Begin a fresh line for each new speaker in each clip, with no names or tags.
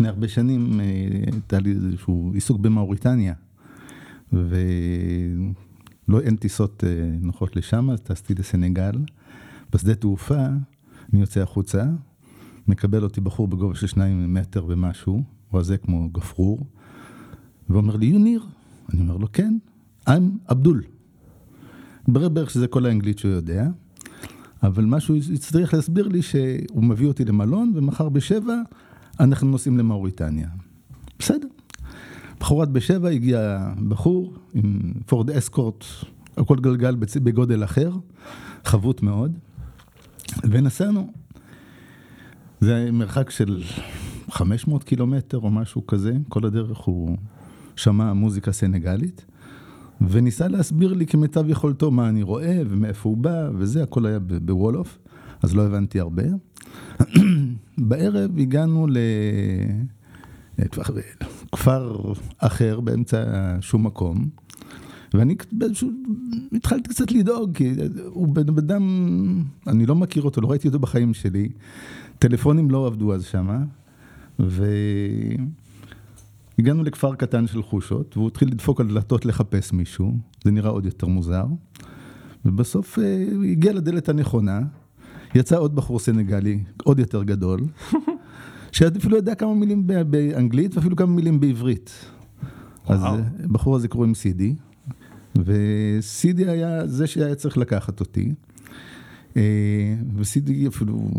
לפני הרבה שנים הייתה לי איזשהו עיסוק במאוריטניה, ולא, אין טיסות נוחות לשם, אז טסתי לסנגל. בשדה תעופה, אני יוצא החוצה, מקבל אותי בחור בגובה של שניים מטר ומשהו, רזה כמו גפרור, ואומר לי, יוניר? אני אומר לו, כן, I'm אבדול. התברר בערך שזה כל האנגלית שהוא יודע, אבל מה שהוא הצליח להסביר לי שהוא מביא אותי למלון, ומחר בשבע אנחנו נוסעים למאוריטניה. בסדר. בחורת בשבע הגיע בחור עם פורד אסקורט, הכל גלגל בגודל אחר, חבוט מאוד, ונסענו. זה מרחק של 500 קילומטר או משהו כזה, כל הדרך הוא שמע מוזיקה סנגלית, וניסה להסביר לי כמיטב יכולתו מה אני רואה ומאיפה הוא בא, וזה, הכל היה בוולוף, אז לא הבנתי הרבה. בערב הגענו לכפר אחר באמצע שום מקום, ואני באיזשהו, התחלתי קצת לדאוג, כי הוא בן אדם, אני לא מכיר אותו, לא ראיתי אותו בחיים שלי, טלפונים לא עבדו אז שמה, והגענו לכפר קטן של חושות, והוא התחיל לדפוק על דלתות לחפש מישהו, זה נראה עוד יותר מוזר, ובסוף אה, הגיע לדלת הנכונה, יצא עוד בחור סנגלי, עוד יותר גדול, שאפילו יודע כמה מילים באנגלית ואפילו כמה מילים בעברית. אז אה, בחור הזה קוראים סידי. וסידי היה זה שהיה צריך לקחת אותי. אה, וסידי אפילו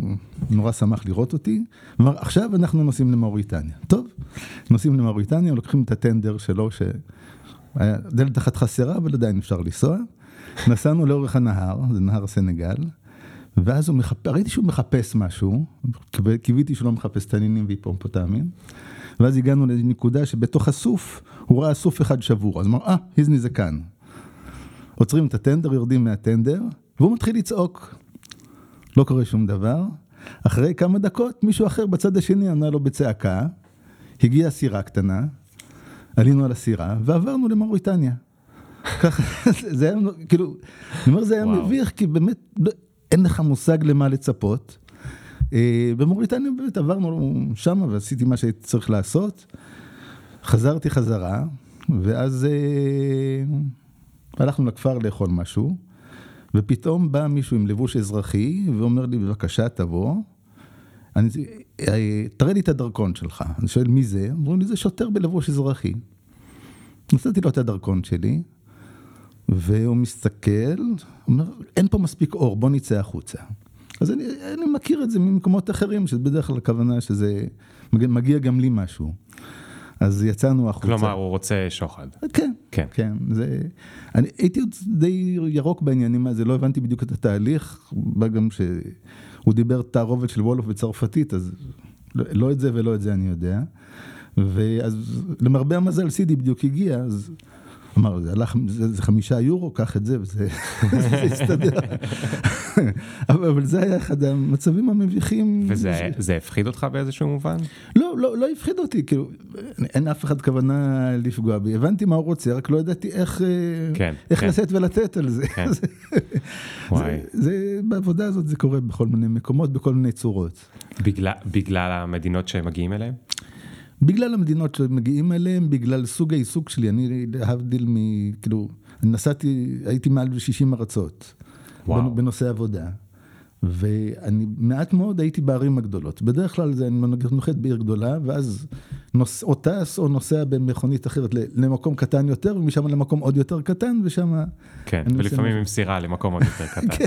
נורא שמח לראות אותי, אמר עכשיו אנחנו נוסעים למאוריטניה. טוב, נוסעים למאוריטניה, לוקחים את הטנדר שלו, שהיה דלת אחת חסרה, אבל עדיין אפשר לנסוע. נסענו לאורך הנהר, זה נהר סנגל, ואז הוא מחפש, ראיתי שהוא מחפש משהו, קיוויתי שהוא לא מחפש תנינים והיפומפוטמים, ואז הגענו לנקודה שבתוך הסוף, הוא ראה סוף אחד שבור, אז אמר, אה, היזני זה כאן. עוצרים את הטנדר, יורדים מהטנדר, והוא מתחיל לצעוק. לא קורה שום דבר. אחרי כמה דקות, מישהו אחר בצד השני ענה לו בצעקה, הגיעה סירה קטנה, עלינו על הסירה, ועברנו למאוריטניה. ככה, זה היה, כאילו, אני אומר, זה היה מביך, כי באמת, לא, אין לך מושג למה לצפות. אה, במאוריטניה באמת עברנו שמה ועשיתי מה שהייתי צריך לעשות. חזרתי חזרה, ואז... אה, הלכנו לכפר לאכול משהו, ופתאום בא מישהו עם לבוש אזרחי ואומר לי, בבקשה, תבוא. אני, תראה לי את הדרכון שלך. אני שואל, מי זה? אמרו לי, זה שוטר בלבוש אזרחי. נתתי לו את הדרכון שלי, והוא מסתכל, אומר, אין פה מספיק אור, בוא נצא החוצה. אז אני, אני מכיר את זה ממקומות אחרים, שבדרך כלל הכוונה שזה מגיע גם לי משהו. אז יצאנו החוצה.
כלומר, הוא רוצה שוחד.
כן, כן, כן. זה... אני הייתי עוד די ירוק בעניינים האלה, לא הבנתי בדיוק את התהליך, בא גם שהוא דיבר תערובת של וולוף בצרפתית, אז לא, לא את זה ולא את זה אני יודע. ואז למרבה המזל סידי בדיוק הגיע, אז אמר, זה הלך, זה, זה חמישה יורו, קח את זה, וזה הסתדר. אבל זה היה אחד המצבים המביכים.
וזה הפחיד אותך באיזשהו מובן?
לא, לא, לא הפחיד אותי, כאילו, אין אף אחד כוונה לפגוע בי. הבנתי מה הוא רוצה, רק לא ידעתי איך, אה, כן, איך כן. לשאת ולתת על זה. כן. זה, זה, זה, בעבודה הזאת זה קורה בכל מיני מקומות, בכל מיני צורות.
בגלל, בגלל המדינות שמגיעים אליהן?
בגלל המדינות שמגיעים אליהן, בגלל סוג העיסוק שלי, אני להבדיל מ... כאילו, נסעתי, הייתי מעל 60 ארצות. וואו. בנושא עבודה. ואני מעט מאוד הייתי בערים הגדולות. בדרך כלל זה אני נוחת בעיר גדולה, ואז נוס, או טס או נוסע במכונית אחרת למקום קטן יותר, ומשם למקום עוד יותר קטן, ושם...
כן, ולפעמים עם סירה למקום עוד יותר קטן. כן.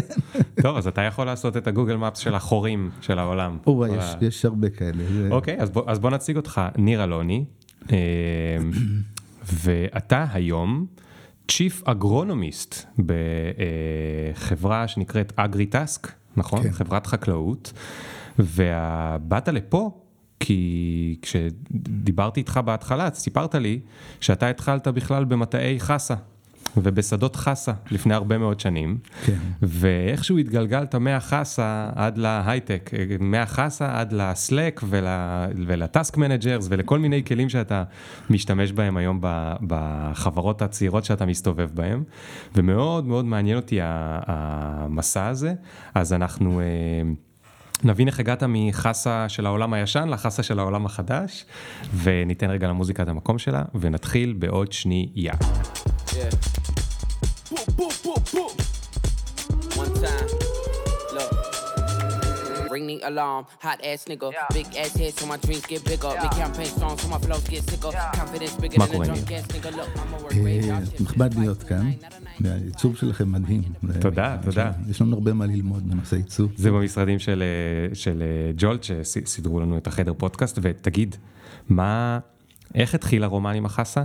טוב, אז אתה יכול לעשות את הגוגל מפס של החורים של העולם.
או, יש. יש הרבה כאלה.
אוקיי, אז בוא, אז בוא נציג אותך, ניר אלוני, אה, ואתה היום... Chief אגרונומיסט בחברה שנקראת אגריטסק. נכון? כן. חברת חקלאות, ובאת לפה כי כשדיברתי איתך בהתחלה, סיפרת לי שאתה התחלת בכלל במטעי חסה. ובשדות חסה לפני הרבה מאוד שנים, כן. ואיכשהו התגלגלת מהחסה עד להייטק, מהחסה עד לסלק ול, ול task managers ולכל מיני כלים שאתה משתמש בהם היום בחברות הצעירות שאתה מסתובב בהם, ומאוד מאוד מעניין אותי המסע הזה, אז אנחנו... אה, נבין איך הגעת מחסה של העולם הישן לחסה של העולם החדש, וניתן רגע למוזיקה את המקום שלה, ונתחיל בעוד שנייה. Yeah. Ring the alarm. Hot ass nigga, yeah. big ass head so my dreams get bigger. Yeah. Make campaign songs so my flows get sicker. Yeah. Confidence bigger than a drunk ass nigga. Look, I'm a work נכבד להיות כאן. העיצוב שלכם מדהים. תודה, תודה. יש לנו הרבה מה ללמוד בנושא עיצוב. זה במשרדים של, של ג'ולט שסידרו לנו את החדר פודקאסט, ותגיד, מה, איך התחיל הרומן עם החסה?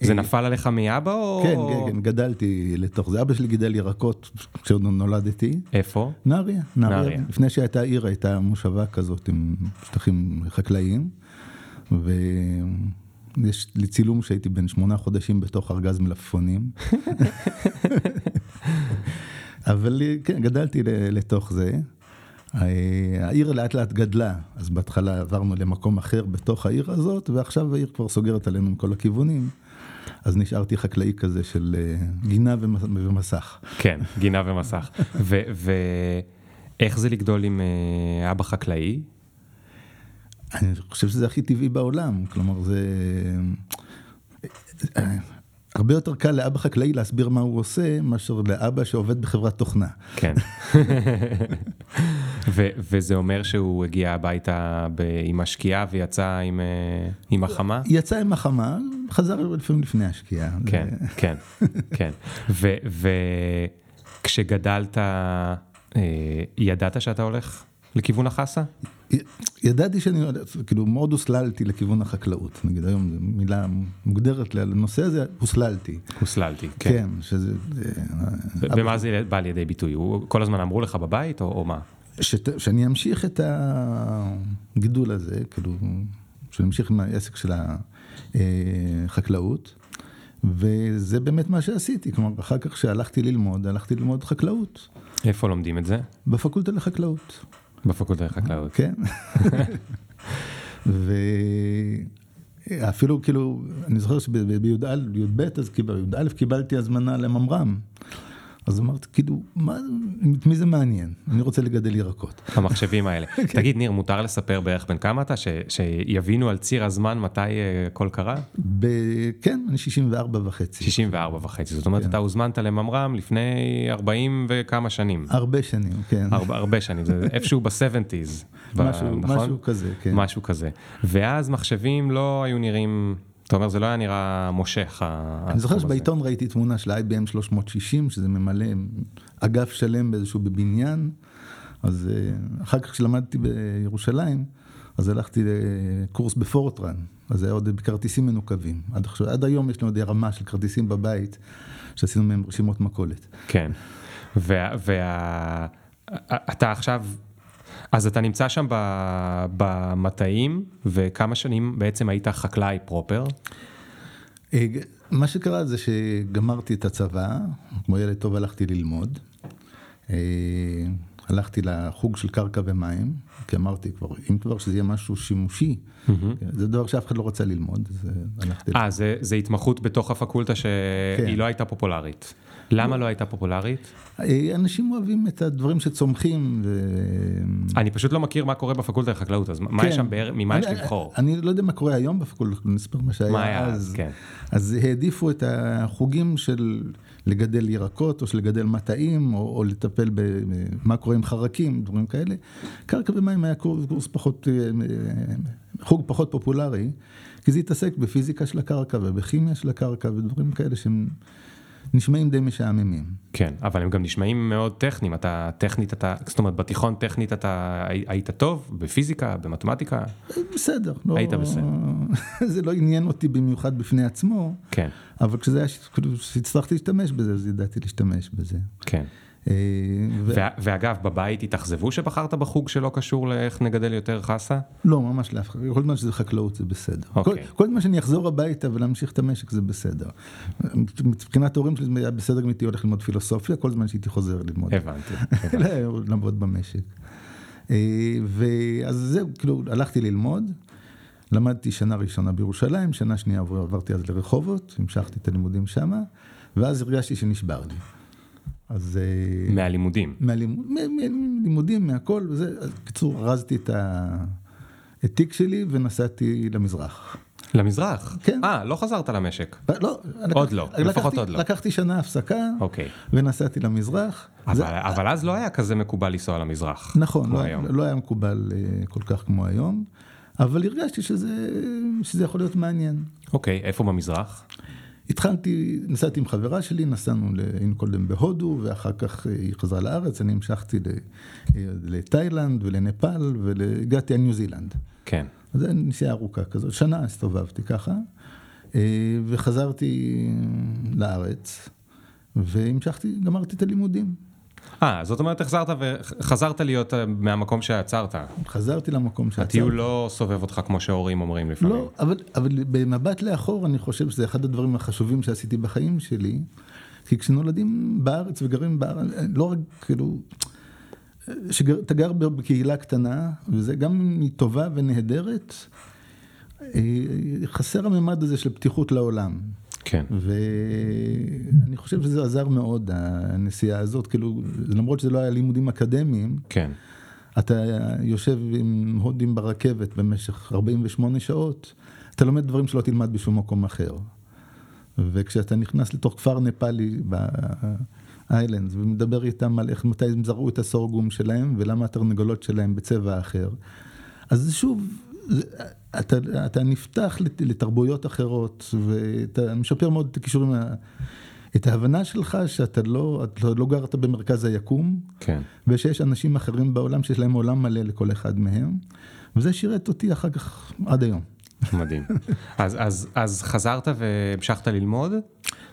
זה נפל עליך מאבא או...
כן, כן, כן, גדלתי לתוך זה. אבא שלי גידל ירקות כשעוד נולדתי.
איפה?
נהריה. נהריה. לפני שהייתה עיר הייתה מושבה כזאת עם שטחים חקלאיים. ויש לי צילום שהייתי בן שמונה חודשים בתוך ארגז מלפפונים. אבל כן, גדלתי לתוך זה. העיר לאט לאט גדלה, אז בהתחלה עברנו למקום אחר בתוך העיר הזאת, ועכשיו העיר כבר סוגרת עלינו מכל הכיוונים. אז נשארתי חקלאי כזה של אה, גינה ומסך.
כן, גינה ומסך. ואיך זה לגדול עם אה, אבא חקלאי?
אני חושב שזה הכי טבעי בעולם, כלומר זה... אה, הרבה יותר קל לאבא חקלאי להסביר מה הוא עושה, מאשר לאבא שעובד בחברת תוכנה.
כן. ו- וזה אומר שהוא הגיע הביתה ב- עם השקיעה ויצא עם, עם החמה?
יצא עם החמה, חזר לפעמים לפני השקיעה.
כן, כן, כן. וכשגדלת, uh, ידעת שאתה הולך לכיוון החסה?
ידעתי שאני, כאילו מאוד הוסללתי לכיוון החקלאות, נגיד היום זו מילה מוגדרת לנושא הזה, הוסללתי.
הוסללתי, כן. כן, שזה... ומה זה בא לידי ביטוי? כל הזמן אמרו לך בבית או, מה?
שאני אמשיך את הגידול הזה, כאילו, שאני אמשיך עם העסק של החקלאות, וזה באמת מה שעשיתי, כלומר, אחר כך שהלכתי ללמוד, הלכתי ללמוד חקלאות.
איפה לומדים את זה?
בפקולטה לחקלאות.
בפקולטה לחקלאות.
כן. ואפילו כאילו, אני זוכר שבי"א, י"ב, אז בי"א קיבלתי הזמנה לממר"ם. אז אמרתי, כאילו, מה, את מי זה מעניין? אני רוצה לגדל ירקות.
המחשבים האלה. כן. תגיד, ניר, מותר לספר בערך בין כמה אתה? ש, שיבינו על ציר הזמן מתי הכל אה, קרה?
ב... כן, אני 64 וחצי.
64 וחצי, זאת אומרת, כן. אתה הוזמנת לממר"ם לפני 40 וכמה שנים.
הרבה שנים, כן.
הרבה, הרבה שנים, זה איפשהו ב-70's.
משהו, נכון? משהו כזה, כן.
משהו כזה. ואז מחשבים לא היו נראים... אתה אומר, זה לא היה נראה מושך.
אני זוכר שבעיתון ראיתי תמונה של IBM 360, שזה ממלא אגף שלם באיזשהו בבניין. אז אה, אחר כך כשלמדתי בירושלים, אז הלכתי לקורס בפורטרן, אז זה היה עוד בכרטיסים מנוקבים. עד, עכשיו, עד היום יש לנו עוד רמה של כרטיסים בבית, שעשינו מהם רשימות מכולת.
כן, ואתה וה... עכשיו אז אתה נמצא שם במטעים, וכמה שנים בעצם היית חקלאי פרופר?
אה, מה שקרה זה שגמרתי את הצבא, כמו ילד טוב הלכתי ללמוד. אה, הלכתי לחוג של קרקע ומים, כי אמרתי כבר, אם כבר שזה יהיה משהו שימושי, mm-hmm. זה דבר שאף אחד לא רצה ללמוד.
אה, זה, זה התמחות בתוך הפקולטה שהיא כן. לא הייתה פופולרית. למה לא הייתה פופולרית?
אה, אנשים אוהבים את הדברים שצומחים. ו...
אני פשוט לא מכיר מה קורה בפקולטה לחקלאות, אז מה יש כן. שם, ממה יש לבחור?
אני לא יודע מה קורה היום בפקולטה, אני אספר מה שהיה אז. כן. אז העדיפו את החוגים של לגדל ירקות, או לגדל מטעים, או, או לטפל במה קורה עם חרקים, דברים כאלה. קרקע ומים היה קורס, קורס פחות, אה, אה, חוג פחות פופולרי, כי זה התעסק בפיזיקה של הקרקע ובכימיה של הקרקע ודברים כאלה שהם... נשמעים די משעממים.
כן, אבל הם גם נשמעים מאוד טכניים, אתה טכנית, אתה, זאת אומרת, בתיכון טכנית אתה היית טוב, בפיזיקה, במתמטיקה?
בסדר.
לא, היית בסדר.
זה לא עניין אותי במיוחד בפני עצמו,
כן.
אבל כשזה היה, כשהצלחתי להשתמש בזה, אז ידעתי להשתמש בזה.
כן. אה, ו... ואגב, בבית התאכזבו שבחרת בחוג שלא קשור לאיך נגדל יותר חסה?
לא, ממש אחד. כל זמן שזה חקלאות זה בסדר. Okay. כל, כל זמן שאני אחזור הביתה ולהמשיך את המשק זה בסדר. מבחינת ההורים שלי זה היה בסדר אם הייתי הולך ללמוד פילוסופיה, כל זמן שהייתי חוזר ללמוד.
הבנתי.
לעבוד במשק. אה, ואז זהו, כאילו, הלכתי ללמוד. למדתי שנה ראשונה בירושלים, שנה שנייה עברתי אז לרחובות, המשכתי את הלימודים שמה, ואז הרגשתי שנשבר לי.
אז... אה, מהלימודים.
מהלימוד, לימודים, מהכל, וזה, בקיצור, ארזתי את התיק שלי ונסעתי למזרח.
למזרח?
כן.
אה, לא חזרת למשק.
לא,
עוד לא, לפחות עוד לא.
לקחתי שנה הפסקה,
אוקיי.
ונסעתי למזרח.
אבל, אז לא היה כזה מקובל לנסוע למזרח.
נכון, לא. לא היה מקובל אה, כל כך כמו היום, אבל הרגשתי שזה, שזה יכול להיות מעניין.
אוקיי, איפה במזרח?
התחלתי, נסעתי עם חברה שלי, נסענו, היינו קודם בהודו, ואחר כך אה, היא חזרה לארץ, אני המשכתי אה, לתאילנד ולנפאל, והגעתי עד ניו זילנד.
כן.
זו נסיעה ארוכה כזאת, שנה הסתובבתי ככה, אה, וחזרתי לארץ, והמשכתי, גמרתי את הלימודים.
אה, זאת אומרת החזרת וחזרת להיות אה, מהמקום שעצרת.
חזרתי למקום שעצרתי.
הטיול לא סובב אותך כמו שהורים אומרים לפעמים.
לא, אבל, אבל במבט לאחור אני חושב שזה אחד הדברים החשובים שעשיתי בחיים שלי, כי כשנולדים בארץ וגרים בארץ, לא רק כאילו, שאתה גר בקהילה קטנה, וזה גם אם היא טובה ונהדרת, אה, חסר הממד הזה של פתיחות לעולם.
כן.
ואני חושב שזה עזר מאוד, הנסיעה הזאת, כאילו, למרות שזה לא היה לימודים אקדמיים,
כן.
אתה יושב עם הודים ברכבת במשך 48 שעות, אתה לומד דברים שלא תלמד בשום מקום אחר. וכשאתה נכנס לתוך כפר נפאלי באיילנדס ומדבר איתם על איך, מתי הם זרעו את הסורגום שלהם ולמה התרנגולות שלהם בצבע אחר, אז שוב, אתה, אתה נפתח לת- לתרבויות אחרות ואתה משפר מאוד את הכישורים, את ההבנה שלך שאתה לא, אתה לא גרת במרכז היקום.
כן.
ושיש אנשים אחרים בעולם שיש להם עולם מלא לכל אחד מהם, וזה שירת אותי אחר כך עד היום.
מדהים. אז, אז, אז חזרת והמשכת ללמוד,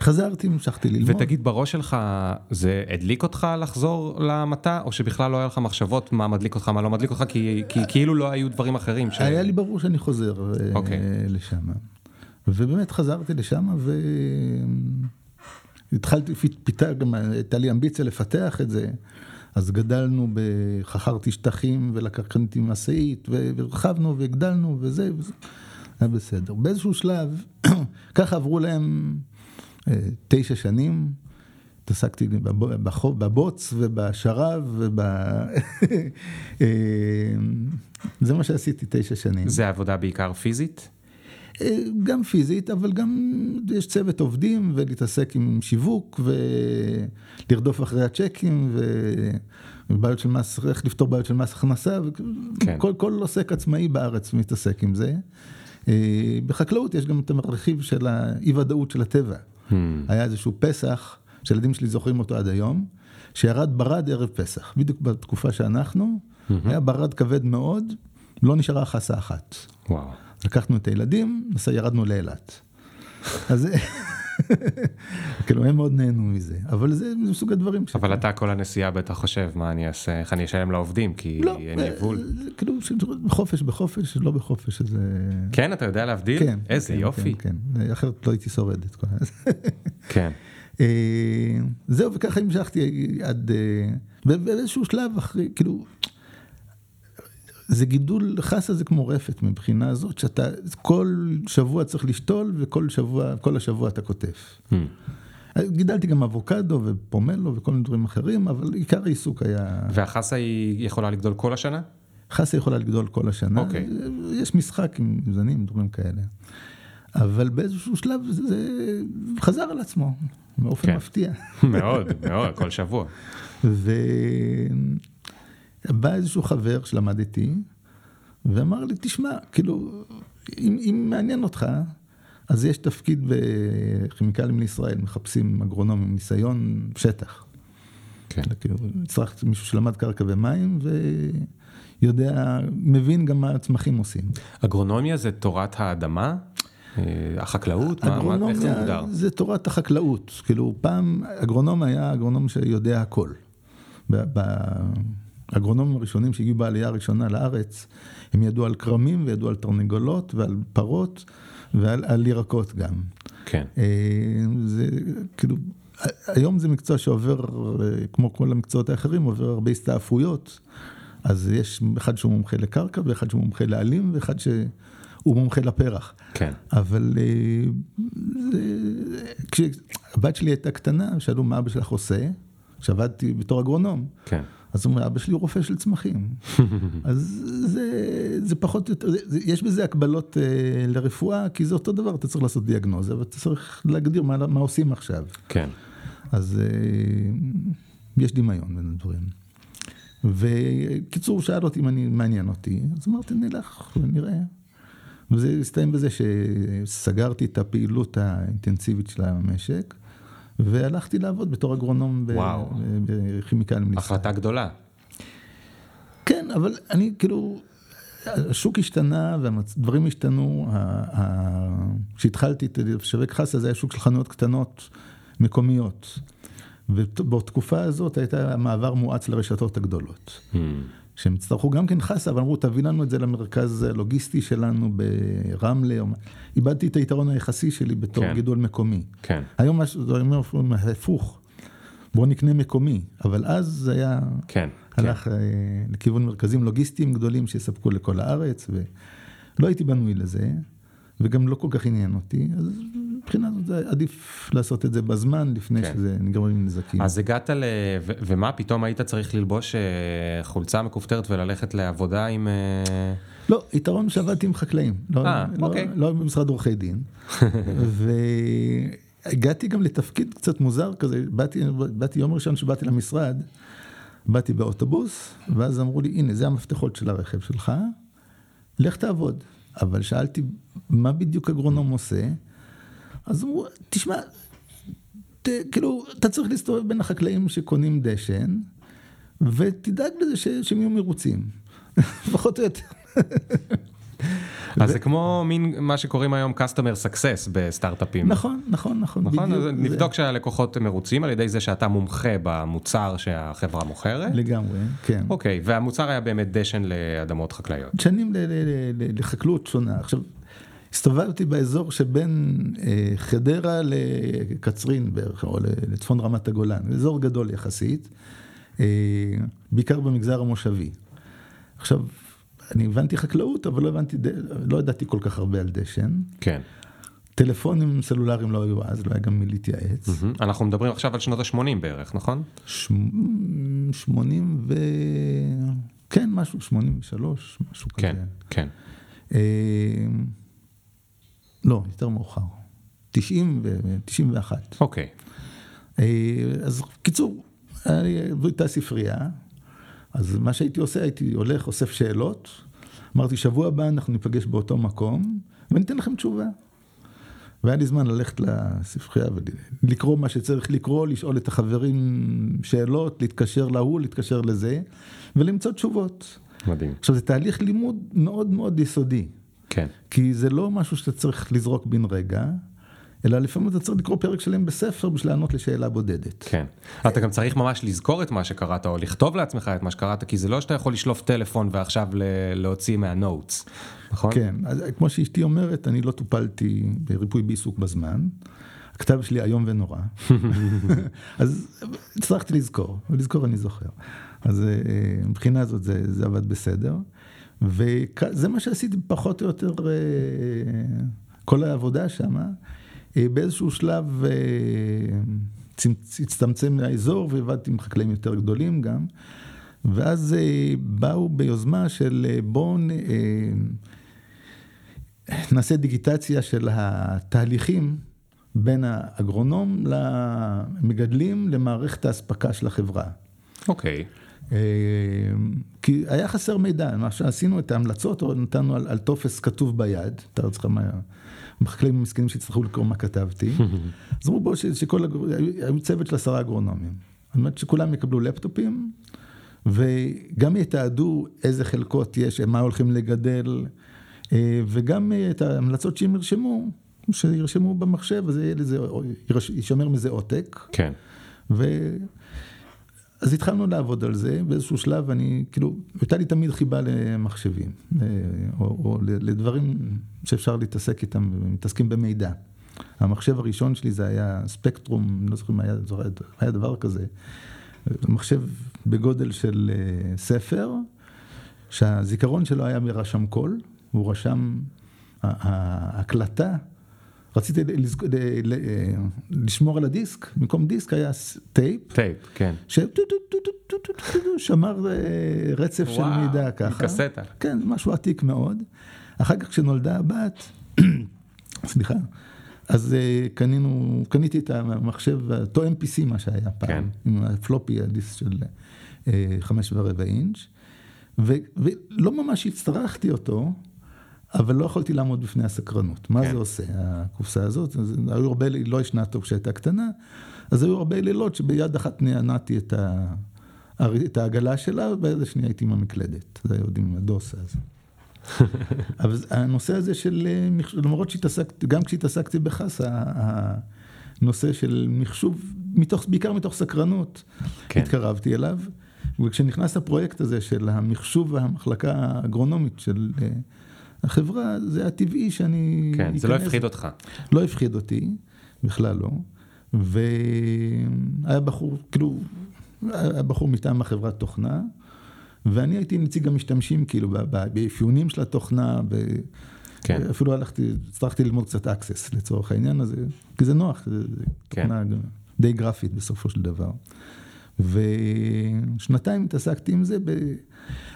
חזרתי, המשכתי ללמוד.
ותגיד בראש שלך, זה הדליק אותך לחזור למטע, או שבכלל לא היה לך מחשבות מה מדליק אותך, מה לא מדליק אותך, כי, כי כאילו לא היו דברים אחרים ש...
היה לי ברור שאני חוזר אה,
אוקיי.
לשם. ובאמת חזרתי לשם והתחלתי, פיתה, גם הייתה לי אמביציה לפתח את זה. אז גדלנו, חכרתי שטחים ולקחתי משאית והרחבנו והגדלנו וזה, וזה היה בסדר. באיזשהו שלב, ככה עברו להם תשע שנים, התעסקתי בב- בחו- בבוץ ובשרב וב... אה, זה מה שעשיתי תשע שנים.
זה עבודה בעיקר פיזית?
אה, גם פיזית, אבל גם יש צוות עובדים ולהתעסק עם שיווק ולרדוף אחרי הצ'קים ובעיות של מס, איך לפתור בעיות של מס הכנסה,
כן.
וכל כל עוסק עצמאי בארץ מתעסק עם זה. אה, בחקלאות יש גם את הרכיב של האי ודאות של הטבע.
Hmm.
היה איזשהו פסח, שהילדים שלי זוכרים אותו עד היום, שירד ברד ערב פסח, בדיוק בתקופה שאנחנו, היה ברד כבד מאוד, לא נשארה חסה אחת.
וואו.
לקחנו את הילדים, נסע, ירדנו לאילת. אז כאילו הם מאוד נהנו מזה, אבל זה מסוג הדברים.
אבל אתה כל הנסיעה בטח חושב, מה אני אעשה, איך אני אשלם לעובדים, כי
לא,
אין
אה,
יבול.
זה כאילו ש- בחופש לא בחופש, אז... אה,
כן, אתה יודע להבדיל?
כן.
איזה
כן,
יופי.
כן, כן, אחרת לא הייתי שורד את כל ה...
כן.
אה, זהו, וככה המשכתי עד... אה, ובאיזשהו שלב אחרי, כאילו... זה גידול, חסה זה כמו רפת מבחינה הזאת, שאתה כל שבוע צריך לשתול וכל שבוע, כל השבוע אתה קוטף.
Hmm.
גידלתי גם אבוקדו ופומלו וכל מיני דברים אחרים, אבל עיקר העיסוק היה...
והחסה היא יכולה לגדול כל השנה?
חסה יכולה לגדול כל השנה,
אוקיי.
יש משחק עם זנים, דברים כאלה. אבל באיזשהו שלב זה, חזר על עצמו, באופן
כן.
מפתיע.
מאוד, מאוד, כל שבוע.
ובא איזשהו חבר שלמד איתי, ואמר לי, תשמע, כאילו, אם, אם מעניין אותך, אז יש תפקיד בכימיקלים לישראל, מחפשים אגרונום עם ניסיון שטח.
כן.
כאילו, צריך מישהו שלמד קרקע ומים ויודע, מבין גם מה הצמחים עושים.
אגרונומיה זה תורת האדמה? אה, החקלאות? מה- מה- איך זה מוגדר?
זה תורת החקלאות. כאילו, פעם אגרונום היה אגרונום שיודע הכל. ב- ב- האגרונומים הראשונים שהגיעו בעלייה הראשונה לארץ, הם ידעו על כרמים וידעו על תרנגולות ועל פרות ועל על ירקות גם.
כן.
אה, זה כאילו, היום זה מקצוע שעובר, אה, כמו כל המקצועות האחרים, עובר הרבה הסתעפויות. אז יש אחד שהוא מומחה לקרקע ואחד שהוא מומחה לעלים ואחד שהוא מומחה לפרח.
כן.
אבל אה, כשהבת שלי הייתה קטנה, שאלו מה אבא שלך עושה, שעבדתי בתור אגרונום.
כן.
אז הוא אומר, אבא שלי הוא רופא של צמחים. אז זה, זה פחות, יש בזה הקבלות אה, לרפואה, כי זה אותו דבר, אתה צריך לעשות דיאגנוזה, ואתה צריך להגדיר מה, מה עושים עכשיו.
כן.
אז אה, יש דמיון בין הדברים. וקיצור, הוא שאל אותי אם אני, מעניין אותי, אז אמרתי, נלך ונראה. וזה הסתיים בזה שסגרתי את הפעילות האינטנסיבית של המשק, והלכתי לעבוד בתור אגרונום בכימיקלים לישראל.
החלטה גדולה.
כן, אבל אני כאילו, השוק השתנה והדברים השתנו. כשהתחלתי לשווק חסה זה היה שוק של חנויות קטנות מקומיות. ובתקופה הזאת הייתה מעבר מואץ לרשתות הגדולות.
Hmm.
שהם יצטרכו גם כן חסה, אבל אמרו, תביא לנו את זה למרכז הלוגיסטי שלנו ברמלה. או מה." איבדתי את היתרון היחסי שלי בתור
כן.
גידול מקומי.
כן.
היום מה ש- זה אומר הפוך, בואו נקנה מקומי, אבל אז זה היה,
כן. כן.
הלך אה, לכיוון מרכזים לוגיסטיים גדולים שיספקו לכל הארץ, ולא הייתי בנוי לזה, וגם לא כל כך עניין אותי, אז מבחינה זאת זה עדיף לעשות את זה בזמן, לפני
כן.
שזה נגרמים נזקים.
אז הגעת ל... ו- ומה, פתאום היית צריך ללבוש אה, חולצה מכופתרת וללכת לעבודה עם... אה,
לא, יתרון שעבדתי עם חקלאים. לא,
אה,
לא,
אוקיי.
לא במשרד עורכי דין. והגעתי גם לתפקיד קצת מוזר כזה, באתי, באתי יום ראשון שבאתי למשרד, באתי באוטובוס, ואז אמרו לי, הנה, זה המפתחות של הרכב שלך, לך תעבוד. אבל שאלתי, מה בדיוק אגרונום עושה? אז אמרו, תשמע, ת, כאילו, אתה צריך להסתובב בין החקלאים שקונים דשן, ותדאג לזה ש, שהם יהיו מרוצים. פחות או יותר.
אז זה כמו מין מה שקוראים היום customer success בסטארט-אפים.
נכון, נכון, נכון.
נכון? אז נבדוק שהלקוחות מרוצים על ידי זה שאתה מומחה במוצר שהחברה מוכרת.
לגמרי, כן.
אוקיי, והמוצר היה באמת דשן לאדמות חקלאיות.
דשנים לחקלאות שונה. עכשיו, הסתובבתי באזור שבין אה, חדרה לקצרין בערך, או לצפון רמת הגולן, אזור גדול יחסית, אה, בעיקר במגזר המושבי. עכשיו, אני הבנתי חקלאות, אבל לא הבנתי, לא ידעתי כל כך הרבה על דשן.
כן.
טלפונים סלולריים לא היו אז, לא היה גם מי להתייעץ.
מהמם. אנחנו מדברים עכשיו על שנות ה-80 בערך, נכון?
שמ- שמונים ו... כן, משהו, 83, משהו כזה.
כן, כן.
אה, לא, יותר מאוחר. 90 ו... 91.
אוקיי.
אה, אז קיצור, הייתה ספרייה, אז מה שהייתי עושה, הייתי הולך, אוסף שאלות, אמרתי, שבוע הבא אנחנו ניפגש באותו מקום, וניתן לכם תשובה. והיה לי זמן ללכת לספרייה ולקרוא מה שצריך לקרוא, לשאול את החברים שאלות, להתקשר להוא, להתקשר לזה, ולמצוא תשובות.
מדהים.
עכשיו, זה תהליך לימוד מאוד מאוד יסודי.
כן.
כי זה לא משהו שאתה צריך לזרוק בן רגע, אלא לפעמים אתה צריך לקרוא פרק שלם בספר בשביל לענות לשאלה בודדת.
כן. אתה גם צריך ממש לזכור את מה שקראת, או לכתוב לעצמך את מה שקראת, כי זה לא שאתה יכול לשלוף טלפון ועכשיו להוציא מהנוטס, נכון?
כן, אז כמו שאשתי אומרת, אני לא טופלתי בריפוי בעיסוק בזמן. הכתב שלי איום ונורא. אז הצלחתי לזכור, ולזכור אני זוכר. אז אה, מבחינה הזאת זה, זה עבד בסדר. וזה מה שעשיתי פחות או יותר אה, כל העבודה שם. באיזשהו שלב אה, הצטמצם האזור ועבדתי עם חקלאים יותר גדולים גם. ואז אה, באו ביוזמה של אה, בואו אה, נעשה דיגיטציה של התהליכים בין האגרונום למגדלים למערכת האספקה של החברה.
אוקיי.
אה, כי היה חסר מידע, מה שעשינו את ההמלצות, או נתנו על, על טופס כתוב ביד, תאר לעצמך מה, החקלאים המסכנים שיצטרכו לקרוא מה כתבתי, אז אמרו בואו שכל, הגר- היו צוות של עשרה אגרונומים, זאת אומרת שכולם יקבלו לפטופים, וגם יתעדו איזה חלקות יש, מה הולכים לגדל, אה, וגם אה, את ההמלצות שהם ירשמו, שירשמו במחשב, אז יישמר מזה עותק.
כן.
ו... אז התחלנו לעבוד על זה, באיזשהו שלב אני, כאילו, הייתה לי תמיד חיבה למחשבים, אה, או, או לדברים שאפשר להתעסק איתם, מתעסקים במידע. המחשב הראשון שלי זה היה ספקטרום, לא זוכר אם היה, היה דבר כזה, מחשב בגודל של אה, ספר, שהזיכרון שלו היה מרשם קול, הוא רשם, ההקלטה רציתי לזכ... ל... ל... לשמור על הדיסק, במקום דיסק היה טייפ.
טייפ, כן.
ש... שמר אה, רצף של מידע ככה.
מקסטה.
כן, משהו עתיק מאוד. אחר כך כשנולדה הבת, סליחה, אז uh, קנינו, קניתי את המחשב, אותו MPC מה שהיה פעם, כן. עם ה floppy, ה disk של חמש ורבע אינץ', ולא ממש הצטרכתי אותו, אבל לא יכולתי לעמוד בפני הסקרנות. מה כן. זה עושה, הקופסה הזאת? אז היו הרבה, לא ישנה טוב כשהייתה קטנה, אז היו הרבה לילות שביד אחת נענעתי את, ה, את העגלה שלה, וביד השנייה הייתי עם המקלדת. זה היה עוד עם הדוסה הזה. אבל הנושא הזה של, אה, למרות שהתעסקתי, גם כשהתעסקתי בחסה, הנושא של מחשוב, מתוך, בעיקר מתוך סקרנות, כן. התקרבתי אליו. וכשנכנס הפרויקט הזה של המחשוב והמחלקה האגרונומית של אה, החברה, זה היה טבעי שאני...
כן, אכנס. זה לא הפחיד אותך.
לא הפחיד אותי, בכלל לא. והיה בחור, כאילו, היה בחור מטעם החברת תוכנה, ואני הייתי נציג המשתמשים, כאילו, באפיונים של התוכנה, ו... כן. אפילו הלכתי, הצלחתי ללמוד קצת access לצורך העניין הזה, כי זה נוח, זה כן. תוכנה די גרפית בסופו של דבר. ושנתיים התעסקתי עם זה, ב...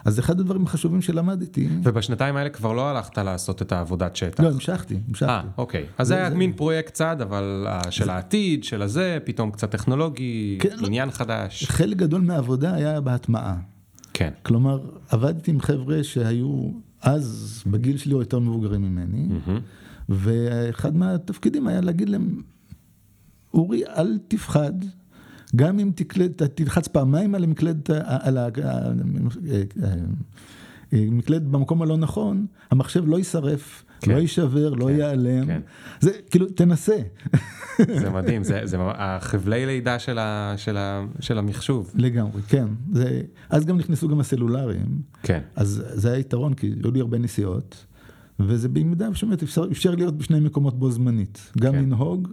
אז אחד הדברים החשובים שלמדתי...
ובשנתיים האלה כבר לא הלכת לעשות את העבודת שטח.
לא, המשכתי, המשכתי.
אה, אוקיי. אז זה היה זה... מין פרויקט צד, אבל של זה... העתיד, של הזה, פתאום קצת טכנולוגי, כן, לא. עניין לא... חדש.
חלק גדול מהעבודה היה בהטמעה.
כן.
כלומר, עבדתי עם חבר'ה שהיו אז בגיל שלי או יותר מבוגרים ממני. ואחד מהתפקידים היה להגיד להם, אורי, אל תפחד. גם אם תלחץ פעמיים על המקלדת, על המקלדת במקום הלא נכון, המחשב לא יישרף, כן, לא יישבר, לא כן, לא ייעלם. כן. זה כאילו, תנסה.
זה מדהים, זה, זה החבלי לידה של, ה, של, ה, של המחשוב.
לגמרי, כן. זה, אז גם נכנסו גם הסלולריים.
כן.
אז זה היה יתרון, כי היו לי הרבה נסיעות, וזה במידה באמת אפשר, אפשר להיות בשני מקומות בו זמנית. גם כן. לנהוג.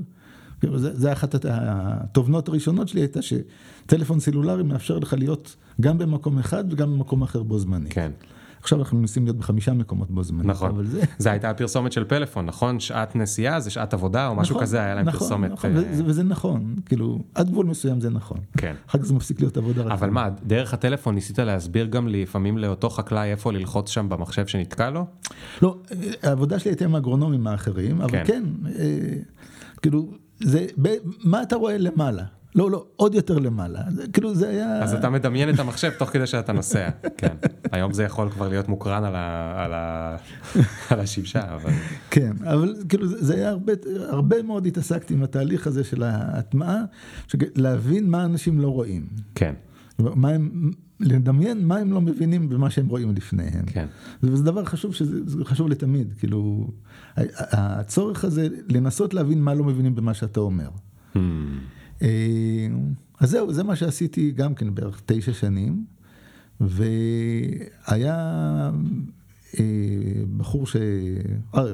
כאילו, זה, אחת התובנות הראשונות שלי הייתה שטלפון סלולרי מאפשר לך להיות גם במקום אחד וגם במקום אחר בו זמנית.
כן.
עכשיו אנחנו מנסים להיות בחמישה מקומות בו זמנית.
נכון, זה... זה הייתה הפרסומת של פלאפון, נכון? שעת נסיעה זה שעת עבודה או משהו נכון, כזה, היה להם
נכון,
פרסומת.
נכון, אה, וזה נכון, כאילו, עד גבול מסוים זה נכון.
כן.
אחר כך זה מפסיק להיות עבודה
רצון. אבל מה, דרך הטלפון ניסית להסביר גם לפעמים לאותו חקלאי איפה ללחוץ שם במחשב שנתקע לו?
לא, העבודה שלי הייתה עם האגרונומים האחרים, אבל כן, כן אה, כאילו... זה, ב, מה אתה רואה למעלה? לא, לא, עוד יותר למעלה. זה, כאילו זה היה...
אז אתה מדמיין את המחשב תוך כדי שאתה נוסע, כן. היום זה יכול כבר להיות מוקרן על, ה, על, ה, על השמשה, אבל...
כן, אבל כאילו זה היה הרבה, הרבה מאוד התעסקתי עם התהליך הזה של ההטמעה, להבין מה אנשים לא רואים.
כן.
מה הם, לדמיין מה הם לא מבינים במה שהם רואים לפניהם.
כן.
וזה דבר חשוב, שזה חשוב לתמיד, כאילו, הצורך הזה לנסות להבין מה לא מבינים במה שאתה אומר. Hmm. אה, אז זהו, זה מה שעשיתי גם כן בערך תשע שנים, והיה אה, בחור ש... אה,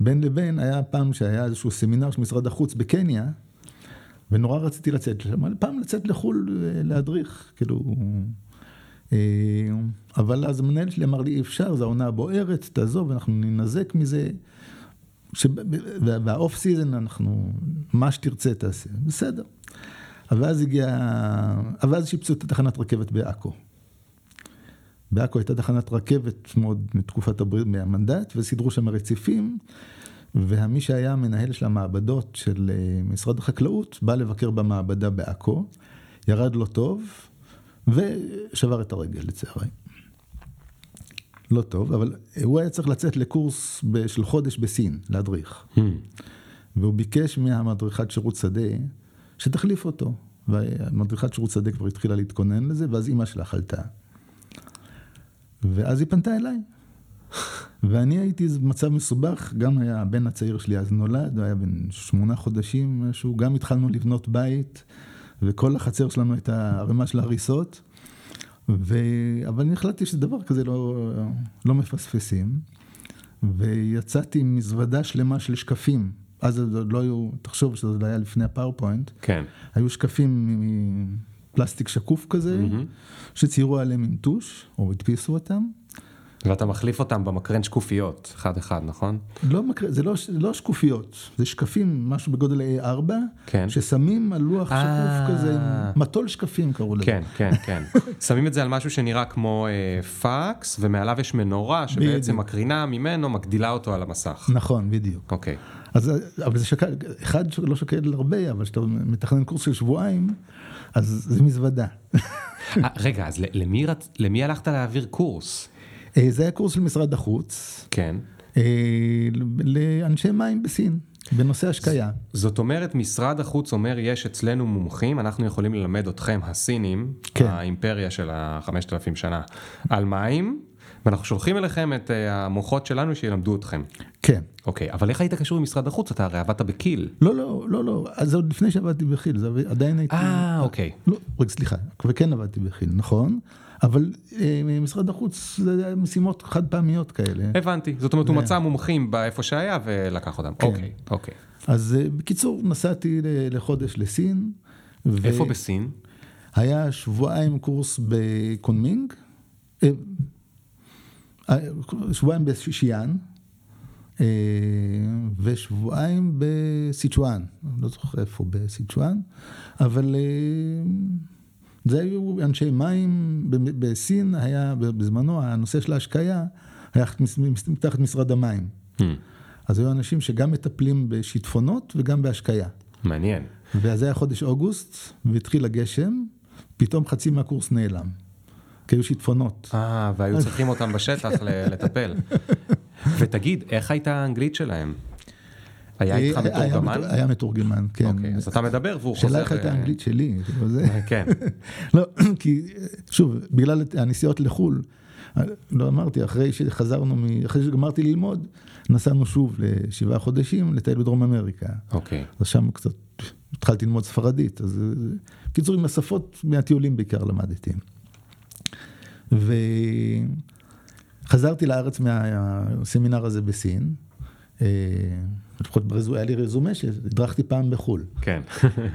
בין לבין היה פעם שהיה איזשהו סמינר של משרד החוץ בקניה, ונורא רציתי לצאת לשם, פעם לצאת לחו"ל להדריך, כאילו... אה, אבל אז המנהל שלי אמר לי, אי אפשר, זו העונה הבוערת, תעזוב, אנחנו ננזק מזה. וה off season, אנחנו, מה שתרצה תעשה, בסדר. אבל אז הגיע, אבל אז שיפצו את התחנת רכבת בעכו. בעכו הייתה תחנת רכבת מאוד מתקופת הברית, מהמנדט, וסידרו שם רציפים. ומי שהיה המנהל של המעבדות של אה, משרד החקלאות, בא לבקר במעבדה בעכו, ירד לו טוב, ושבר את הרגל לצערי. לא טוב, אבל הוא היה צריך לצאת לקורס של חודש בסין, להדריך. Hmm. והוא ביקש מהמדריכת שירות שדה שתחליף אותו. והמדריכת שירות שדה כבר התחילה להתכונן לזה, ואז אימא שלה חלתה. ואז היא פנתה אליי. ואני הייתי במצב מסובך, גם היה הבן הצעיר שלי אז נולד, הוא היה בן שמונה חודשים משהו, גם התחלנו לבנות בית, וכל החצר שלנו הייתה ערימה של הריסות, ו... אבל אני החלטתי שדבר כזה לא, לא מפספסים, ויצאתי עם מזוודה שלמה של שקפים. אז עוד לא היו, תחשוב שזה היה לפני הפאורפוינט,
כן.
היו שקפים מפלסטיק שקוף כזה, mm-hmm. שציירו עליהם עם טוש, או הדפיסו אותם.
ואתה מחליף אותם במקרן שקופיות, אחד אחד, נכון?
לא מקרן, זה לא, לא שקופיות, זה שקפים, משהו בגודל A4,
כן.
ששמים על לוח
אה.
שקוף כזה, מטול שקפים קראו לזה.
כן, כן, כן. שמים את זה על משהו שנראה כמו אה, פקס, ומעליו יש מנורה שבעצם. הקרינה ממנו מגדילה אותו על המסך.
נכון, בדיוק.
אוקיי.
אז, אבל זה שקל, אחד לא שוקל הרבה, אבל כשאתה מתכנן קורס של שבועיים, אז זה מזוודה.
אה, רגע, אז למי, רצ... למי הלכת להעביר קורס?
אה, זה היה קורס של משרד החוץ,
כן.
אה, לאנשי מים בסין, בנושא השקיה.
זאת אומרת, משרד החוץ אומר, יש אצלנו מומחים, אנחנו יכולים ללמד אתכם, הסינים,
כן.
האימפריה של החמשת אלפים שנה, על מים, ואנחנו שולחים אליכם את אה, המוחות שלנו שילמדו אתכם.
כן.
אוקיי, אבל איך היית קשור עם משרד החוץ? אתה הרי עבדת בקיל.
לא, לא, לא, לא, אז זה עוד לפני שעבדתי בכי"ל, זה עדיין הייתי...
אה, אוקיי.
לא, רגע, סליחה, וכן עבדתי בכי"ל, נכון, אבל אה, משרד החוץ זה משימות חד פעמיות כאלה.
הבנתי, זאת אומרת, הוא מצא מומחים באיפה שהיה ולקח אותם.
כן.
אוקיי, אוקיי.
אז אה, בקיצור, נסעתי לחודש לסין.
איפה בסין?
היה שבועיים קורס בקונמינג, אה, אה, שבועיים בשיאן, אה, ושבועיים בסיצ'ואן, לא זוכר איפה בסיצ'ואן, אבל אה, זה היו אנשי מים, בסין היה בזמנו, הנושא של ההשקיה היה מתחת משרד המים.
Hmm,
אז היו אנשים שגם מטפלים בשיטפונות וגם בהשקיה.
מעניין.
ואז היה חודש אוגוסט, והתחיל הגשם, פתאום חצי מהקורס נעלם. כי היו שיטפונות.
אה, והיו צריכים אותם בשטח לטפל. ותגיד, איך הייתה האנגלית שלהם? היה איתך
אה,
מתורגמן?
מתור- היה מתורגמן, כן.
אוקיי, אז אתה מדבר והוא חוזר...
שאלה איך הייתה
אה,
האנגלית שלי, כאילו זה.
כן,
לא, כי שוב, בגלל הנסיעות לחו"ל, לא אמרתי, אחרי שחזרנו, אחרי שגמרתי ללמוד, נסענו שוב לשבעה חודשים לטייל בדרום אמריקה.
אוקיי.
אז שם קצת התחלתי ללמוד ספרדית, אז אה, בקיצור עם השפות מהטיולים בעיקר למדתי. וחזרתי לארץ מהסמינר הזה בסין, אה, לפחות ברזו, היה לי רזומה שהדרכתי פעם בחו"ל.
כן.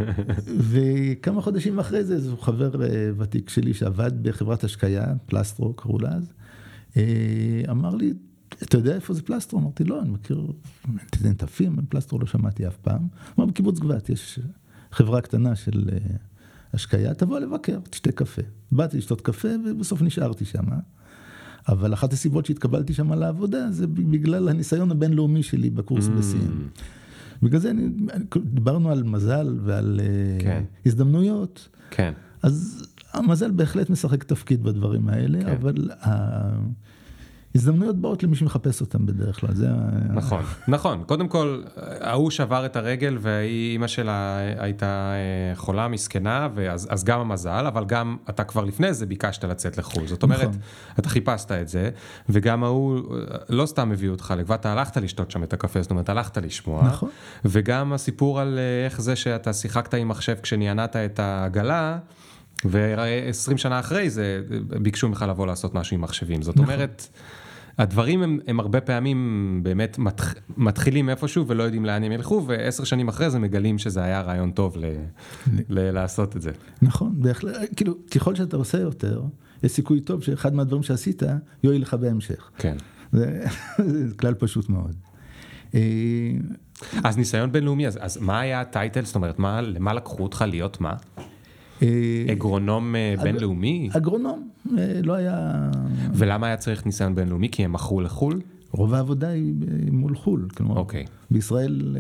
וכמה חודשים אחרי זה, איזה חבר אה, ותיק שלי שעבד בחברת השקיה, פלסטרו קראו לה אז, אה, אמר לי, אתה יודע איפה זה פלסטרו? אמרתי, לא, אני מכיר נטפים, פלסטרו לא שמעתי אף פעם. אמר, בקיבוץ גבת יש חברה קטנה של אה, השקיה, תבוא לבקר, תשתה קפה. באתי לשתות קפה ובסוף נשארתי שם. אבל אחת הסיבות שהתקבלתי שם לעבודה זה בגלל הניסיון הבינלאומי שלי בקורס בסין. בגלל זה אני, דיברנו על מזל ועל אה,
כן.
הזדמנויות,
כן.
אז המזל בהחלט משחק תפקיד בדברים האלה,
כן.
אבל ההזדמנויות באות למי שמחפש אותם בדרך כלל, זה
נכון, נכון. קודם כל, ההוא שבר את הרגל ואימא שלה הייתה אה, חולה, מסכנה, ואז אז גם המזל, אבל גם אתה כבר לפני זה ביקשת לצאת לחו"ל. זאת אומרת,
נכון.
אתה חיפשת את זה, וגם ההוא אה, לא סתם הביאו אותך לגבת, אתה הלכת לשתות שם את הקפה, זאת אומרת, הלכת לשמוע.
נכון.
וגם הסיפור על אה, איך זה שאתה שיחקת עם מחשב כשנענעת את העגלה. ו-20 שנה אחרי זה ביקשו ממך לבוא לעשות משהו עם מחשבים. זאת
נכון.
אומרת, הדברים הם, הם הרבה פעמים באמת מתח, מתחילים איפשהו ולא יודעים לאן הם ילכו, ועשר שנים אחרי זה מגלים שזה היה רעיון טוב ל, ל, לעשות את זה.
נכון, בהחלט, כאילו, ככל שאתה עושה יותר, יש סיכוי טוב שאחד מהדברים שעשית יועיל לך בהמשך.
כן.
זה, זה כלל פשוט מאוד. אה,
אז ניסיון בינלאומי, אז, אז מה היה הטייטל? זאת אומרת, מה, למה לקחו אותך להיות מה?
אה,
אגרונום אה, בינלאומי?
אגרונום, אה, לא היה...
ולמה היה צריך ניסיון בינלאומי? כי הם מכרו לחו"ל?
רוב העבודה היא מול חו"ל. כלומר,
אוקיי.
בישראל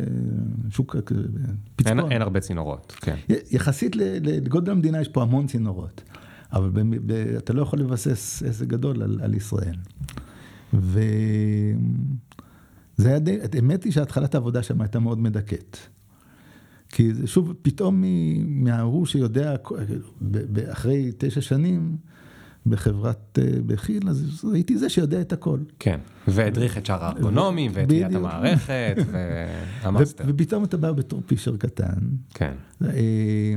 שוק אה,
אין,
פצפון.
אין הרבה צינורות, כן.
יחסית לגודל המדינה יש פה המון צינורות, אבל ב- ב- אתה לא יכול לבסס עסק גדול על, על ישראל. וזה היה די, האמת היא שהתחלת העבודה שם הייתה מאוד מדכאת. כי זה שוב, פתאום מההוא שיודע, אחרי תשע שנים בחברת, אה, בכי"ל, אז הייתי זה שיודע את הכל.
כן, והדריך את שאר הארגונומים, ואת
בדיוק.
המערכת, והמאסטר.
ופתאום אתה בא בתור פישר קטן,
כן,
אה,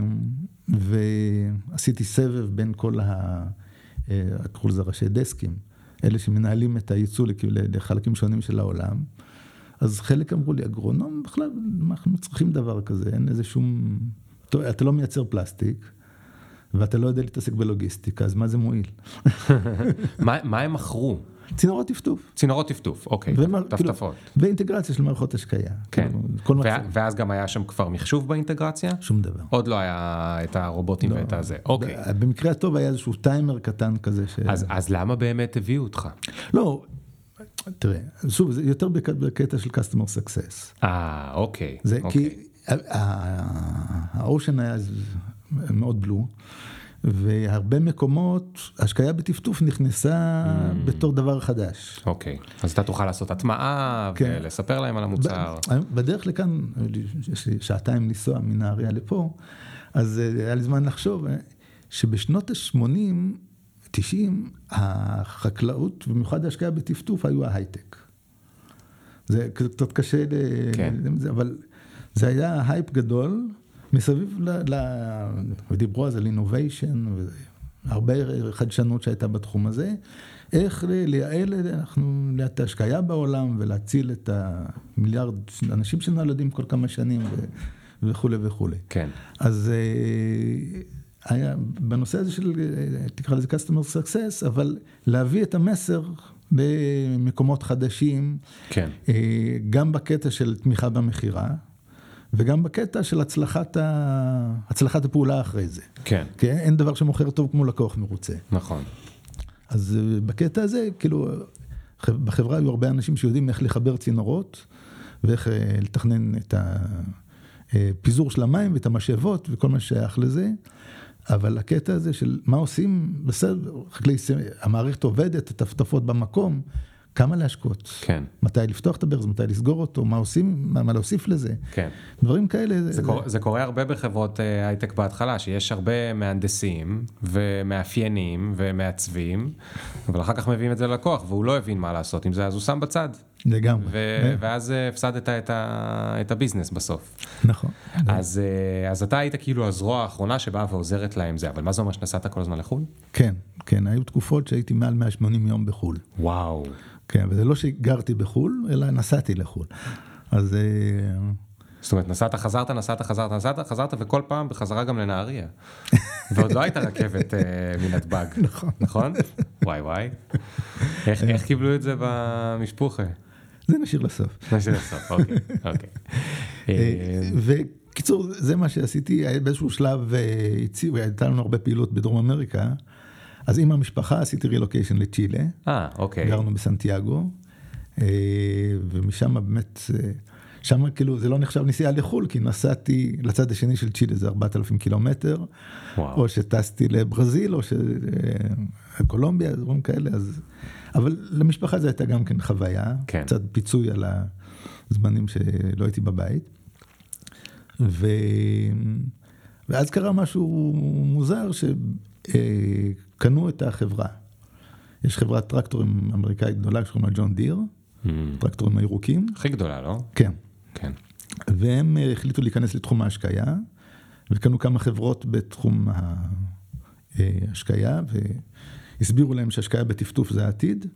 ועשיתי סבב בין כל ה... אה, קראו לזה ראשי דסקים, אלה שמנהלים את הייצוא לחלקים שונים של העולם. אז חלק אמרו לי, אגרונום, בכלל, אנחנו צריכים דבר כזה, אין איזה שום... אתה- לא מייצר פלסטיק, ואתה לא יודע להתעסק בלוגיסטיקה, אז מה זה מועיל?
מה מה הם מכרו?
צינורות טפטוף.
צינורות טפטוף, אוקיי,
כאילו,
טפטפות.
ואינטגרציה של מערכות השקיה.
כן,
כאילו,
ואז גם היה שם כבר מחשוב באינטגרציה?
שום דבר.
עוד לא היה את הרובוטים ואת הזה, אוקיי.
במקרה הטוב היה איזשהו טיימר קטן כזה ש...
אז, אז למה באמת הביאו אותך?
לא, תראה, שוב, זה יותר בק- בקטע של customer success.
אה, אוקיי.
זה
אוקיי.
כי האושן היה מאוד בלו, והרבה מקומות, השקיה בטפטוף נכנסה
Mm.
בתור דבר חדש.
אוקיי, אז אתה תוכל לעשות הטמעה
כן.
ולספר להם על המוצר.
בדרך לכאן, יש לי שעתיים לנסוע מנהריה לפה, אז אה, היה לי זמן לחשוב אה, שבשנות ה-80, 90, החקלאות, במיוחד ההשקיה בטפטוף, היו ההייטק. זה קצת קשה, ל...
כן.
זה, אבל זה היה הייפ גדול מסביב ל... ל... ודיברו אז על innovation, והרבה חדשנות שהייתה בתחום הזה. איך ל- לייעל אנחנו, את ההשקיה בעולם ולהציל את המיליארד אנשים שנולדים כל כמה שנים ו... וכולי וכולי.
כן.
אז אה, היה בנושא הזה של, תקרא לזה customer success, אבל להביא את המסר למקומות חדשים,
כן.
אה, גם בקטע של תמיכה במכירה, וגם בקטע של הצלחת, ה... הצלחת הפעולה אחרי זה.
כן,
כי אין דבר שמוכר טוב כמו לקוח מרוצה.
נכון.
אז אה, בקטע הזה, כאילו, בחברה היו הרבה אנשים שיודעים איך לחבר צינורות, ואיך אה, לתכנן את הפיזור של המים ואת המשאבות וכל מה ששייך לזה. אבל הקטע הזה של מה עושים, בסדר, המערכת עובדת, הטפטפות במקום, כמה להשקות.
כן.
מתי לפתוח את הברז, מתי לסגור אותו, מה עושים, מה, מה להוסיף לזה.
כן.
דברים כאלה.
זה, קורה, זה קורה הרבה בחברות אה, הייטק בהתחלה, שיש הרבה מהנדסים ומאפיינים ומעצבים, אבל אחר כך מביאים את זה ללקוח והוא לא הבין מה לעשות עם זה, אז הוא שם בצד.
לגמרי.
ו- ואז אה, הפסדת את, ה- את הביזנס בסוף.
נכון.
אז, אה, אז אתה היית כאילו הזרוע האחרונה שבאה ועוזרת להם זה, אבל מה זה אומר שנסעת כל הזמן לחו"ל?
כן, כן, היו תקופות שהייתי מעל 180 יום בחו"ל.
וואו.
כן, וזה לא שגרתי בחו"ל, אלא נסעתי לחו"ל. אז אה,
זאת אומרת, נסעת, חזרת, נסעת, חזרת, נסעת, חזרת, וכל פעם בחזרה גם לנהריה. ועוד לא הייתה רכבת אה, מנתב"ג.
נכון.
נכון? וואי וואי. איך, איך קיבלו את זה במשפוחה?
זה נשאיר לסוף.
נשאיר לסוף, אוקיי, אוקיי.
אה,
אה,
וקיצור, זה מה שעשיתי, היה באיזשהו שלב אה, הציעו, הייתה לנו הרבה פעילות בדרום אמריקה, אז עם המשפחה עשיתי רילוקיישן לצ'ילה,
אה, אוקיי.
גרנו בסנטיאגו, אה, ומשם באמת, אה, שם כאילו זה לא נחשב נסיעה לחו"ל, כי נסעתי לצד השני של צ'ילה, זה 4,000 קילומטר,
וואו.
או שטסתי לברזיל, או שקולומביה, דברים כאלה, אז... אבל למשפחה זו הייתה גם כן חוויה,
כן.
קצת פיצוי על הזמנים שלא הייתי בבית. ו... ואז קרה משהו מוזר, שקנו את החברה. יש חברת טרקטורים אמריקאית גדולה שקוראים לה ג'ון דיר,
Mm.
טרקטורים הירוקים,
הכי גדולה, לא?
כן.
כן.
והם אה, החליטו להיכנס לתחום ההשקיה, וקנו כמה חברות בתחום אה, והסבירו להם שהשקיה בטפטוף זה העתיד,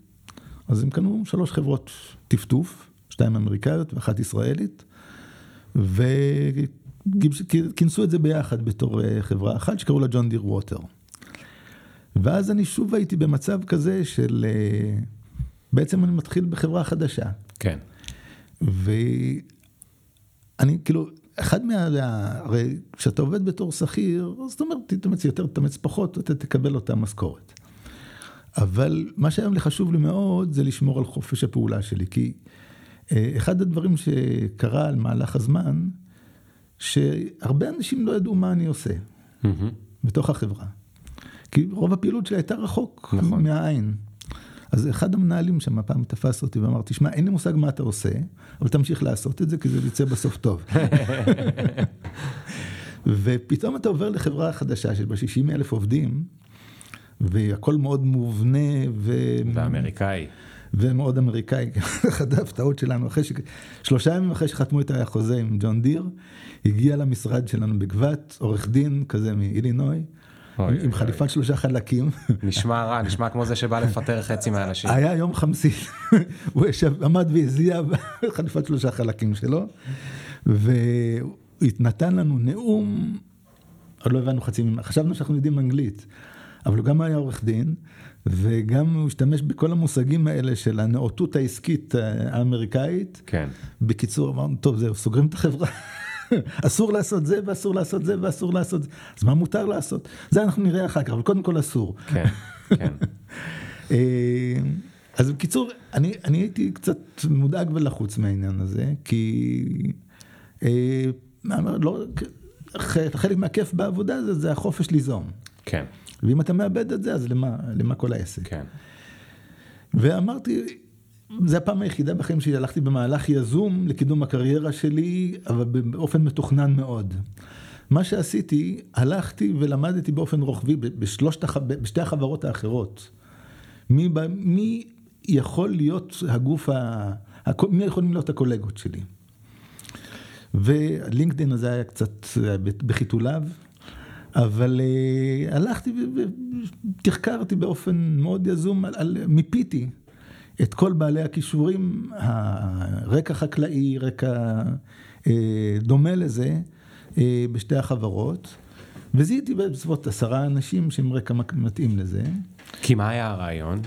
אז הם קנו שלוש חברות טפטוף, שתיים אמריקאיות ואחת ישראלית, וכינסו את זה ביחד בתור אה, חברה אחת שקראו לה ג'ון דיר ווטר. ואז אני שוב הייתי במצב כזה של, אה, בעצם אני מתחיל בחברה חדשה.
כן.
ואני כאילו, אחד מה... הרי כשאתה עובד בתור שכיר, אז אתה אומר, תתאמץ יותר, תתאמץ פחות, אתה תקבל אותה משכורת. אבל מה שהיום לי חשוב לי מאוד זה לשמור על חופש הפעולה שלי, כי אה, אחד הדברים שקרה על מהלך הזמן, שהרבה אנשים לא ידעו מה אני עושה
מהמם.
בתוך החברה. כי רוב הפעילות שלי הייתה רחוק
נכון.
מהעין. אז אחד המנהלים שם פעם תפס אותי ואמר, תשמע, אין לי מושג מה אתה עושה, אבל תמשיך לעשות את זה, כי זה יצא בסוף טוב. ופתאום אתה עובר לחברה חדשה של ב-60 אלף עובדים, והכל מאוד מובנה ו...
ואמריקאי.
ומאוד אמריקאי, אחת ההפתעות שלנו, אחרי ש... שלושה ימים אחרי שחתמו את החוזה עם ג'ון דיר, הגיע למשרד שלנו בגבת, עורך דין כזה מאילינוי,
אוי,
עם,
אוי,
חליפת שלושה חלקים.
נשמע רע, נשמע כמו זה שבא לפטר חצי מהאנשים.
היה יום חמסי, הוא ישב, עמד והזיע בחליפת שלושה חלקים שלו, והוא נתן לנו נאום, עוד לא הבנו חצי חשבנו שאנחנו יודעים אנגלית, אבל הוא גם היה עורך דין, וגם הוא השתמש בכל המושגים האלה של הנאותות העסקית האמריקאית.
כן.
בקיצור, אמרנו, טוב, זהו, סוגרים את החברה. אסור לעשות זה ואסור לעשות זה ואסור לעשות זה. אז מה מותר לעשות? זה אנחנו נראה אחר כך, אבל קודם כל אסור.
כן, כן.
אה, אז בקיצור, אני, אני הייתי קצת מודאג ולחוץ מהעניין הזה, כי אה, לא, חלק מהכיף בעבודה זה, זה החופש ליזום.
כן.
ואם אתה מאבד את זה, אז למה, למה כל העסק?
כן.
ואמרתי, זה הפעם היחידה בחיים שלי, הלכתי במהלך יזום לקידום הקריירה שלי, אבל באופן מתוכנן מאוד. מה שעשיתי, הלכתי ולמדתי באופן רוחבי בשלושת, בשתי החברות האחרות. מי, מי יכול להיות הגוף, ה, מי יכולים להיות הקולגות שלי. ולינקדאין הזה היה קצת בחיתוליו, אבל uh, הלכתי ותחקרתי באופן מאוד יזום, על, על, מיפיתי את כל בעלי הכישורים, הרקע חקלאי, רקע uh, דומה לזה, uh, בשתי החברות. וזיהיתי בסביבות עשרה אנשים שהם רקע מתאים לזה.
כי מה היה הרעיון?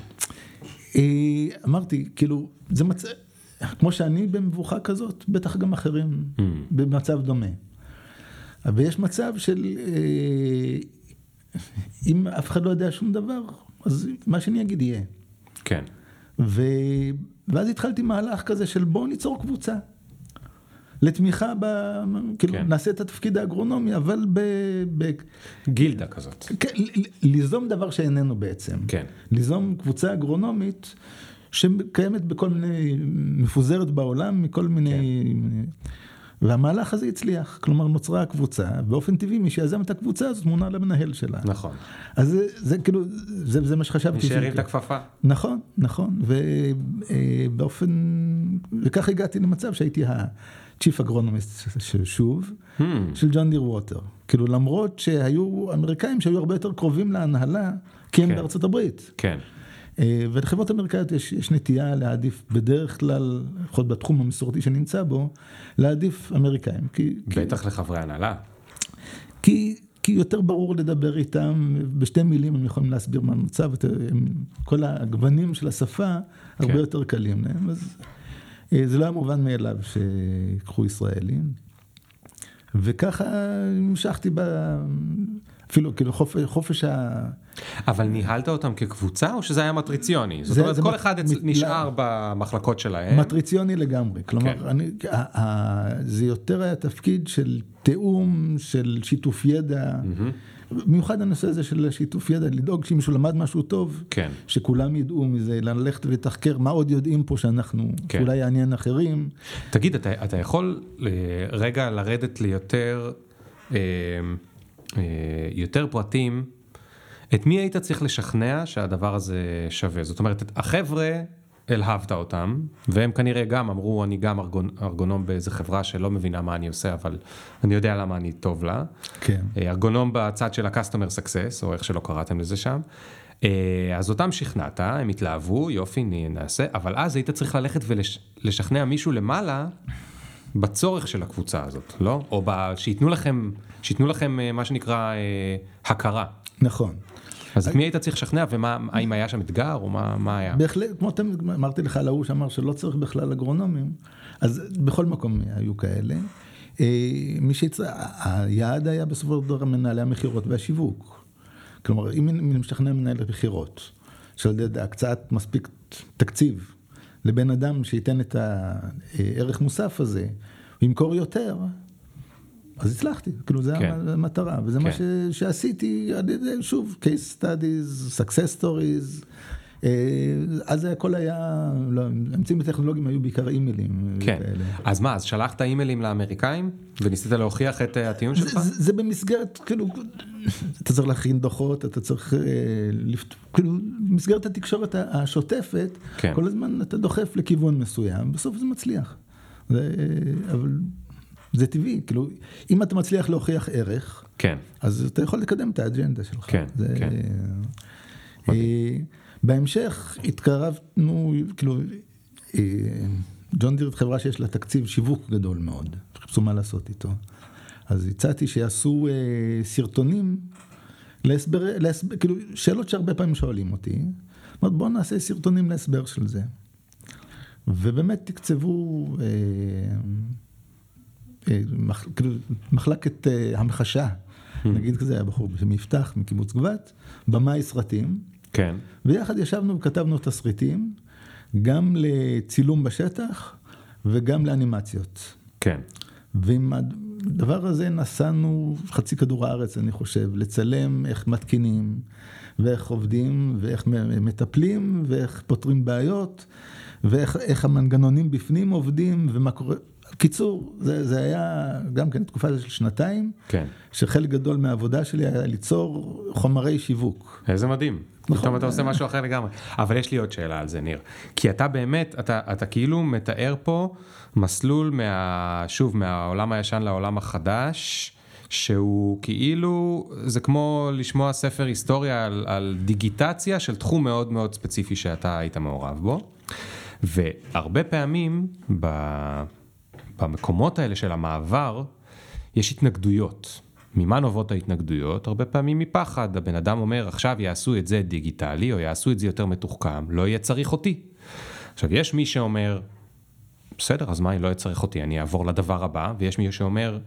אמרתי, כאילו, זה מצב, כמו שאני במבוכה כזאת, בטח גם אחרים mm. במצב דומה. ויש מצב של, אם אף אחד לא יודע שום דבר, אז מה שאני אגיד יהיה.
כן.
ו... ואז התחלתי מהלך כזה של בואו ניצור קבוצה. לתמיכה, ב... כאילו כן. נעשה את התפקיד האגרונומי, אבל ב... ב...
גילדה כזאת.
כן, ליזום דבר שאיננו בעצם.
כן.
ליזום קבוצה אגרונומית שקיימת בכל מיני, מפוזרת בעולם, מכל מיני... כן. והמהלך הזה הצליח, כלומר נוצרה הקבוצה, באופן טבעי מי שיזם את הקבוצה הזאת מונה למנהל שלה.
נכון.
אז זה, זה כאילו, זה, זה מה שחשבתי.
מי שהרים את הכפפה.
נכון, נכון, ובאופן, וכך הגעתי למצב שהייתי ה-Chief Agronomist שוב, hmm. של ג'ון דיר ווטר. כאילו למרות שהיו אמריקאים שהיו הרבה יותר קרובים להנהלה, כי הם כן. בארצות הברית.
כן.
אה, ולחברות אמריקאיות יש, יש נטייה להעדיף בדרך כלל, לפחות בתחום המסורתי שנמצא בו, להעדיף אמריקאים. כי,
בטח כי, לחברי הנהלה.
כי, כי יותר ברור לדבר איתם, בשתי מילים הם יכולים להסביר מה המצב, כל הגוונים של השפה הרבה כן. יותר קלים להם, אז אה, זה לא היה מובן מאליו שיקחו ישראלים. וככה המשכתי ב... אפילו כאילו חופש, חופש ה...
אבל ניהלת אותם כקבוצה או שזה היה מטריציוני? זאת אומרת, כל אחד מט... נשאר לא... במחלקות שלהם.
מטריציוני לגמרי, כלומר, כן. אני, ה, ה, זה יותר היה תפקיד של תיאום, של שיתוף ידע. Mm-hmm. במיוחד הנושא הזה של שיתוף ידע, לדאוג שאם מישהו למד משהו טוב,
כן.
שכולם ידעו מזה, ללכת ולתחקר מה עוד יודעים פה שאנחנו, כן. שאולי יעניין אחרים.
תגיד, אתה, אתה יכול אה, רגע לרדת ליותר... אה, יותר פרטים, את מי היית צריך לשכנע שהדבר הזה שווה? זאת אומרת, החבר'ה, הלהבת אותם, והם כנראה גם אמרו, אני גם ארגונ, ארגונום באיזה חברה שלא מבינה מה אני עושה, אבל אני יודע למה אני טוב לה.
כן.
אה, ארגונום בצד של ה-customer success, או איך שלא קראתם לזה שם. אה, אז אותם שכנעת, הם התלהבו, יופי, נעשה, אבל אז היית צריך ללכת ולשכנע מישהו למעלה בצורך של הקבוצה הזאת, לא? או שייתנו לכם, שייתנו לכם אה, מה שנקרא אה, הכרה.
נכון.
אז את מי היית צריך לשכנע, והאם היה שם אתגר, או מה, מה היה?
בהחלט, כמו תמיד, אמרתי לך על ההוא שאמר שלא צריך בכלל אגרונומים, אז בכל מקום היו כאלה. אה, מי שיצא, היעד היה בסופו של דבר מנהלי המכירות והשיווק. כלומר, אם אני משכנע מנהל מכירות, של הקצאת מספיק תקציב לבן אדם שייתן את הערך מוסף הזה, הוא ימכור יותר, אז הצלחתי, כאילו זה כן. המטרה, וזה כן. מה ש, שעשיתי שוב, case studies, success stories. אה, אז הכל היה, לא, אמצעים טכנולוגיים היו בעיקר אימיילים.
כן, כאלה. אז מה, אז שלחת אימיילים לאמריקאים וניסית להוכיח את אה, הטיעון שלך?
זה, זה במסגרת, כאילו, אתה צריך להכין דוחות, אתה צריך, אה, לפת... כאילו, במסגרת התקשורת השוטפת, כן. כל הזמן אתה דוחף לכיוון מסוים, בסוף זה מצליח. זה, אבל זה טבעי, כאילו, אם אתה מצליח להוכיח ערך,
כן.
אז אתה יכול לקדם את האג'נדה שלך.
כן,
זה,
כן.
אה, בהמשך התקרבנו, כאילו, אה, ג'ון דירט חברה שיש לה תקציב שיווק גדול מאוד, חיפשו מה לעשות איתו. אז הצעתי שיעשו אה, סרטונים להסבר, להסבר, כאילו, שאלות שהרבה פעמים שואלים אותי, אומרת, בואו נעשה סרטונים להסבר של זה. ובאמת תקצבו אה, מחלקת אה, המחשה, mm. נגיד כזה, היה בחור מיפתח מקיבוץ גבת, במאי סרטים.
כן.
ויחד ישבנו וכתבנו תסריטים, גם לצילום בשטח וגם לאנימציות.
כן.
ועם הדבר הזה נסענו חצי כדור הארץ, אני חושב, לצלם איך מתקינים, ואיך עובדים, ואיך מטפלים, ואיך פותרים בעיות, ואיך המנגנונים בפנים עובדים, ומה קורה. קיצור, זה, זה היה גם כן תקופה של שנתיים,
כן.
שחלק גדול מהעבודה שלי היה ליצור חומרי שיווק.
איזה מדהים. נכון. פתאום אתה עושה משהו אחר לגמרי. אבל יש לי עוד שאלה על זה, ניר. כי אתה באמת, אתה, אתה כאילו מתאר פה מסלול מה... שוב, מהעולם הישן לעולם החדש. שהוא כאילו, זה כמו לשמוע ספר היסטוריה על, על דיגיטציה של תחום מאוד מאוד ספציפי שאתה היית מעורב בו. והרבה פעמים ב, במקומות האלה של המעבר, יש התנגדויות. ממה נובעות ההתנגדויות? הרבה פעמים מפחד. הבן אדם אומר, עכשיו יעשו את זה דיגיטלי, או יעשו את זה יותר מתוחכם, לא יהיה צריך אותי. עכשיו, יש מי שאומר, בסדר, אז מה, אם לא יהיה צריך אותי, אני אעבור לדבר הבא, ויש מי שאומר,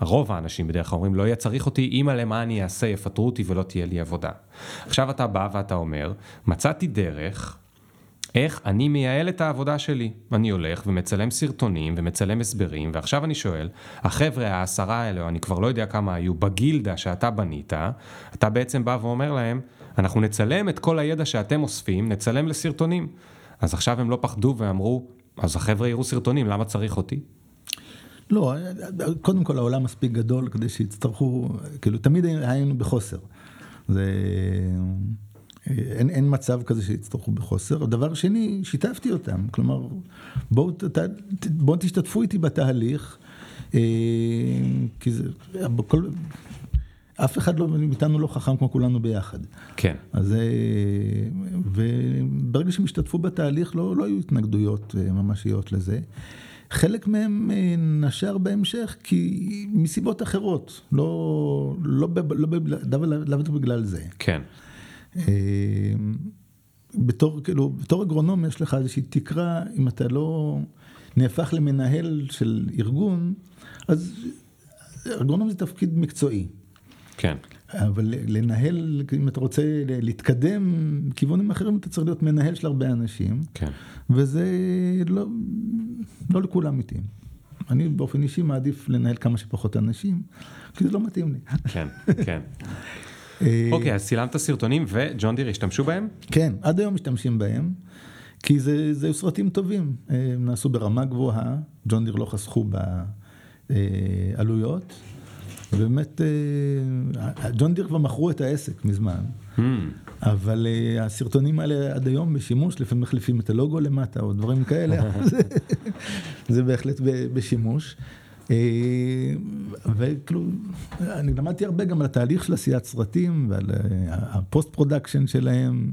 רוב האנשים בדרך כלל אומרים, לא יהיה צריך אותי, אימא למה אני אעשה, יפטרו אותי ולא תהיה לי עבודה. עכשיו אתה בא ואתה אומר, מצאתי דרך איך אני מייעל את העבודה שלי. אני הולך ומצלם סרטונים ומצלם הסברים, ועכשיו אני שואל, החבר'ה העשרה האלה, או אני כבר לא יודע כמה היו, בגילדה שאתה בנית, אתה בעצם בא ואומר להם, אנחנו נצלם את כל הידע שאתם אוספים, נצלם לסרטונים. אז עכשיו הם לא פחדו ואמרו, אז החבר'ה יראו סרטונים, למה צריך אותי?
לא, קודם כל העולם מספיק גדול כדי שיצטרכו, כאילו תמיד היינו בחוסר. זה... אין, אין מצב כזה שיצטרכו בחוסר. דבר שני, שיתפתי אותם, כלומר, בואו בוא תשתתפו איתי בתהליך, אה, כי זה, בכל, אף אחד לא, מאיתנו לא חכם כמו כולנו ביחד.
כן.
אז, אה, וברגע שהם השתתפו בתהליך, לא, לא היו התנגדויות אה, ממשיות לזה. חלק מהם נשר בהמשך כי מסיבות אחרות, לא, לא, לא, לא, לא בגלל זה.
כן.
אמ, בתור, כאילו, בתור אגרונום יש לך איזושהי תקרה, אם אתה לא נהפך למנהל של ארגון, אז אגרונום זה תפקיד מקצועי.
כן.
אבל לנהל, אם אתה רוצה להתקדם בכיוונים אחרים, אתה צריך להיות מנהל של הרבה אנשים.
כן.
וזה לא, לא לכולם מתאים. אני באופן אישי מעדיף לנהל כמה שפחות אנשים, כי זה לא מתאים לי.
כן, כן. אה, אוקיי, אז צילמת סרטונים וג'ון דיר השתמשו בהם?
כן, עד היום משתמשים בהם, כי זה, זה סרטים טובים, הם נעשו ברמה גבוהה, ג'ון דיר לא חסכו בעלויות, ובאמת, אה, ג'ון דיר כבר מכרו את העסק מזמן, hmm. אבל אה, הסרטונים האלה עד היום בשימוש, לפעמים מחליפים את הלוגו למטה או דברים כאלה, זה בהחלט בשימוש. אה, וכאילו, אני למדתי הרבה גם על התהליך של עשיית סרטים ועל אה, ה post production שלהם.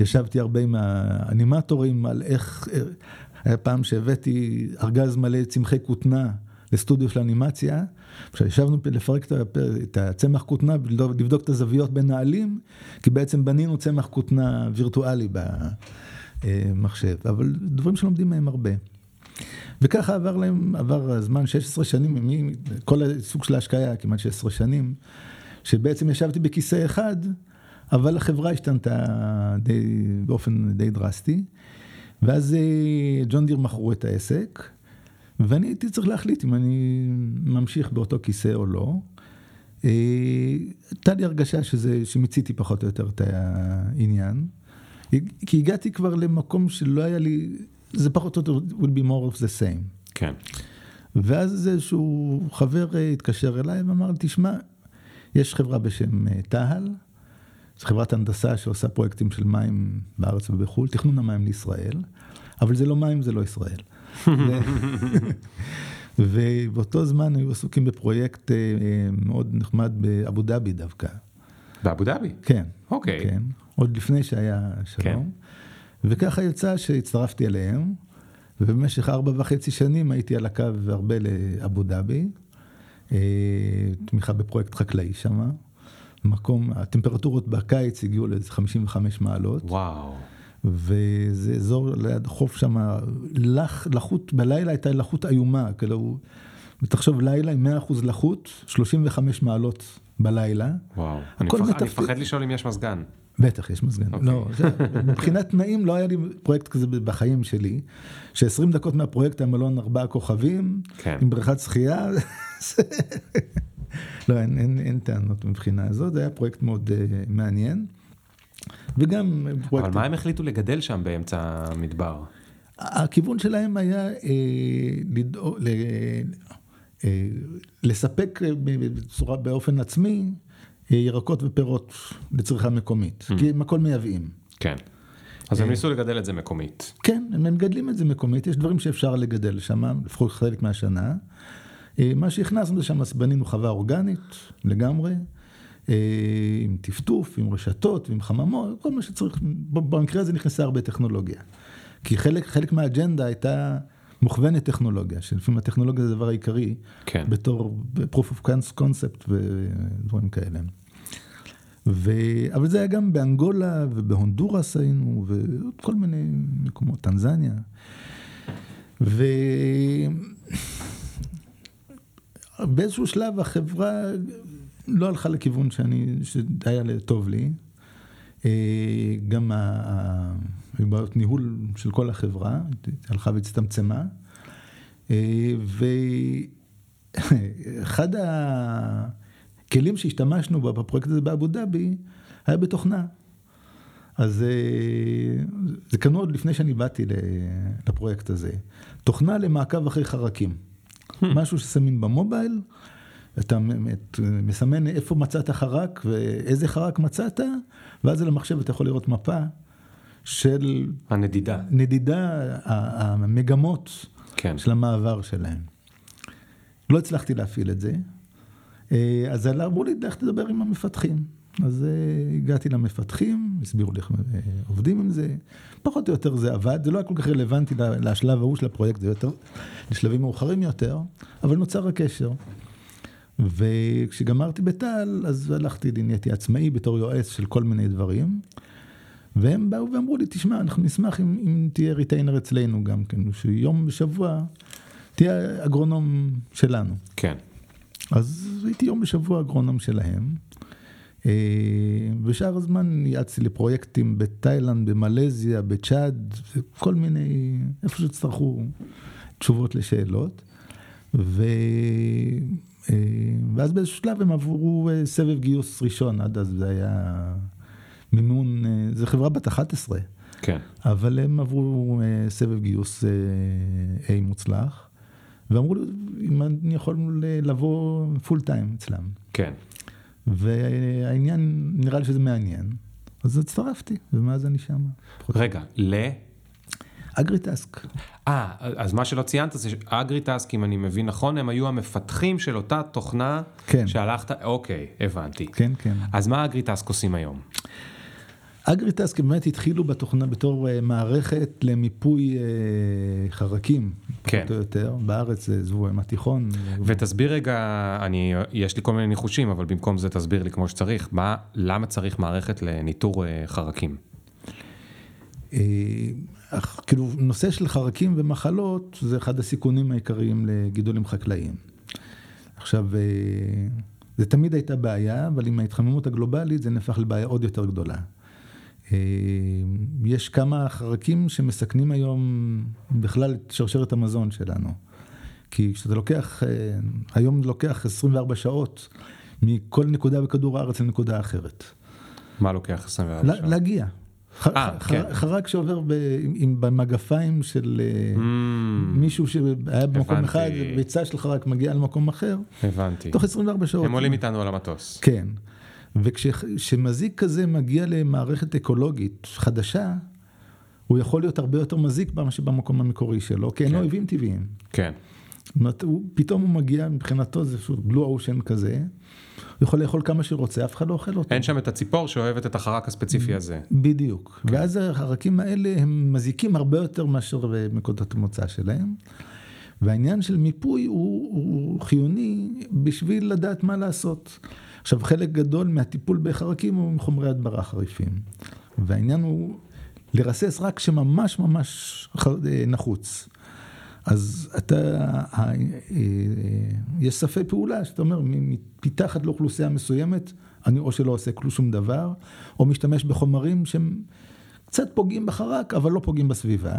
ישבתי הרבה עם האנימטורים על איך, אה, היה פעם שהבאתי ארגז מלא צמחי כותנה לסטודיו של אנימציה. עכשיו ישבנו לפרק את הצמח כותנה, לבדוק את הזוויות בין העלים, כי בעצם בנינו צמח כותנה וירטואלי במחשב, אבל דברים שלומדים מהם הרבה. וככה עבר להם, עבר הזמן 16 שנים, כל הסוג של ההשקעה היה כמעט 16 שנים, שבעצם ישבתי בכיסא אחד, אבל החברה השתנתה די, באופן די דרסטי, ואז אה, ג'ון דיר מכרו את העסק, ואני הייתי צריך להחליט אם אני ממשיך באותו כיסא או לא. אה, הייתה לי הרגשה שזה, שמיציתי פחות או יותר את העניין, כי הגעתי כבר למקום שלא היה לי זה פחות או יותר will be more of the same.
כן.
ואז איזשהו חבר אה, התקשר אליי ואמר, תשמע, יש חברה בשם אה, תהל, זו חברת הנדסה שעושה פרויקטים של מים בארץ ובחו"ל, תכנון המים לישראל, אבל זה לא מים, זה לא ישראל. ובאותו זמן היו עסוקים בפרויקט אה, מאוד נחמד באבו דאבי דווקא.
באבו דאבי?
כן.
אוקיי.
כן, עוד לפני שהיה שלום. כן. וככה יצא שהצטרפתי אליהם, ובמשך ארבע וחצי שנים הייתי על הקו הרבה לאבו דאבי, אה, תמיכה בפרויקט חקלאי שם, מקום, הטמפרטורות בקיץ הגיעו לאיזה 55 מעלות.
וואו.
וזה אזור ליד חוף שם, לח, לחות, בלילה הייתה לחות איומה, כאילו, תחשוב לילה עם 100% לחות, 35 מעלות בלילה.
וואו, אני מפחד, מתפ... אני מפחד לשאול אם יש מזגן.
בטח, יש מזגן. Okay. אוקיי. לא, זה, מבחינת תנאים לא היה לי פרויקט כזה בחיים שלי, ש-20 דקות מהפרויקט היה מלון ארבעה כוכבים, כן. עם בריכת שחייה. לא, אין, אין, אין טענות מבחינה הזאת, זה היה פרויקט מאוד uh, מעניין. וגם
פרויקט... אבל מה הם החליטו לגדל שם באמצע המדבר?
הכיוון שלהם היה אה, לדאוג, ל, לספק אה, בצורה, באופן עצמי אה, ירקות ופירות לצריכה מקומית, mm. כי הם הכל מייבאים.
כן. אז הם אה, ניסו לגדל את זה מקומית.
כן, הם מגדלים את זה מקומית, יש דברים שאפשר לגדל שם, לפחות חלק מהשנה. אה, מה שהכנסנו לשם, אז בנינו חווה אורגנית לגמרי. אה, עם טפטוף, עם רשתות, עם חממות, כל מה שצריך, במקרה הזה נכנסה הרבה טכנולוגיה. כי חלק, חלק מהאג'נדה הייתה מוכוונת טכנולוגיה, שלפעמים הטכנולוגיה זה הדבר העיקרי, כן. בתור proof of concept ודברים כאלה. ו... אבל זה היה גם באנגולה ובהונדורס היינו, וכל מיני מקומות, טנזניה. ובאיזשהו שלב החברה לא הלכה לכיוון שאני, שהיה טוב לי. אה, גם הבעיות ניהול של כל החברה הלכה והצטמצמה. אה, ואחד הכלים שהשתמשנו בו בפרויקט הזה באבו דאבי היה בתוכנה. אז אה, זה קנו עוד לפני שאני באתי לפרויקט הזה. תוכנה למעקב אחרי חרקים. Hmm. משהו ששמים במובייל. אתה מסמן איפה מצאת חרק ואיזה חרק מצאת, ואז על המחשב אתה יכול לראות מפה של...
הנדידה.
נדידה, המגמות כן. של המעבר שלהם. לא הצלחתי להפעיל את זה, אה, אז אמרו לי, לך תדבר עם המפתחים. אז אה, הגעתי למפתחים, הסבירו לי איך אה, עובדים עם זה, פחות או יותר זה עבד, זה לא היה כל כך רלוונטי לשלב ההוא של הפרויקט, זה יותר לשלבים מאוחרים יותר, אבל נוצר הקשר. וכשגמרתי בטל, אז הלכתי, נהייתי עצמאי בתור יועץ של כל מיני דברים. והם באו ואמרו לי, תשמע, אנחנו נשמח אם, אם תהיה retainer אצלנו גם כן, שיום בשבוע תהיה אגרונום שלנו.
כן.
אז הייתי יום בשבוע אגרונום שלהם. ושאר הזמן יעצתי לפרויקטים בתאילנד, במלזיה, בצ'אד, כל מיני, איפה שצטרכו תשובות לשאלות. ו... אה, ואז באיזשהו שלב הם עברו אה, סבב גיוס ראשון, עד אז זה היה מימון, אה, זה חברה בת 11.
כן.
אבל הם עברו סבב גיוס A מוצלח, ואמרו לי אם אני יכול לבוא פול טיים אצלם.
כן.
והעניין, נראה לי שזה מעניין, אז הצטרפתי, ומאז אני שם.
רגע, ל...
אגריטסק.
אה, אז מה שלא ציינת זה שאגריטסק, אם אני מבין נכון, הם היו המפתחים של אותה תוכנה כן. שהלכת, אוקיי, הבנתי.
כן, כן.
אז מה אגריטסק עושים היום?
אגריטסק באמת התחילו בתוכנה בתור uh, מערכת למיפוי uh, חרקים, כן. פחות או יותר, בארץ זה זבוב עם התיכון.
ותסביר רגע, אני, יש לי כל מיני ניחושים, אבל במקום זה תסביר לי כמו שצריך, מה, למה צריך מערכת לניטור uh,
כאילו, נושא של חרקים ומחלות זה אחד הסיכונים העיקריים לגידולים חקלאיים. עכשיו, אה, זה תמיד הייתה בעיה, אבל עם ההתחממות הגלובלית זה נהפך לבעיה עוד יותר גדולה. אה, יש כמה חרקים שמסכנים היום בכלל את שרשרת המזון שלנו. כי כשאתה לוקח, אה, היום לוקח 24 שעות מכל נקודה בכדור הארץ לנקודה אחרת.
מה לוקח 24 שעות?
להגיע. אה, כן. חרק שעובר במגפיים של אה, mm. מישהו שהיה במקום אחד, ביצה של חרק מגיעה למקום אחר.
הבנתי.
תוך 24 שעות.
הם עולים איתנו על המטוס.
כן. וכשמזיק כזה מגיע למערכת אקולוגית חדשה, הוא יכול להיות הרבה יותר מזיק מאשר במקום המקורי שלו, כי אין לו כן. אויבים טבעיים.
כן.
אומרת, פתאום הוא מגיע, מבחינתו זה בלו אושן כזה, הוא יכול לאכול כמה שרוצה, אף אחד לא אוכל אותו.
אין שם את הציפור שאוהבת את החרק הספציפי הזה.
בדיוק. כן. ואז החרקים האלה הם מזיקים הרבה יותר מאשר בנקודות המוצא שלהם. והעניין של מיפוי הוא, הוא חיוני בשביל לדעת מה לעשות. עכשיו, חלק גדול מהטיפול בחרקים הוא עם חומרי הדברה חריפים. והעניין הוא לרסס רק שממש ממש נחוץ. אז אתה, אה, יש ספי פעולה שאתה אומר, מתחת לאוכלוסייה מסוימת, אני או שלא עושה כלום שום דבר, או משתמש בחומרים שהם קצת פוגעים בחרק, אבל לא פוגעים בסביבה.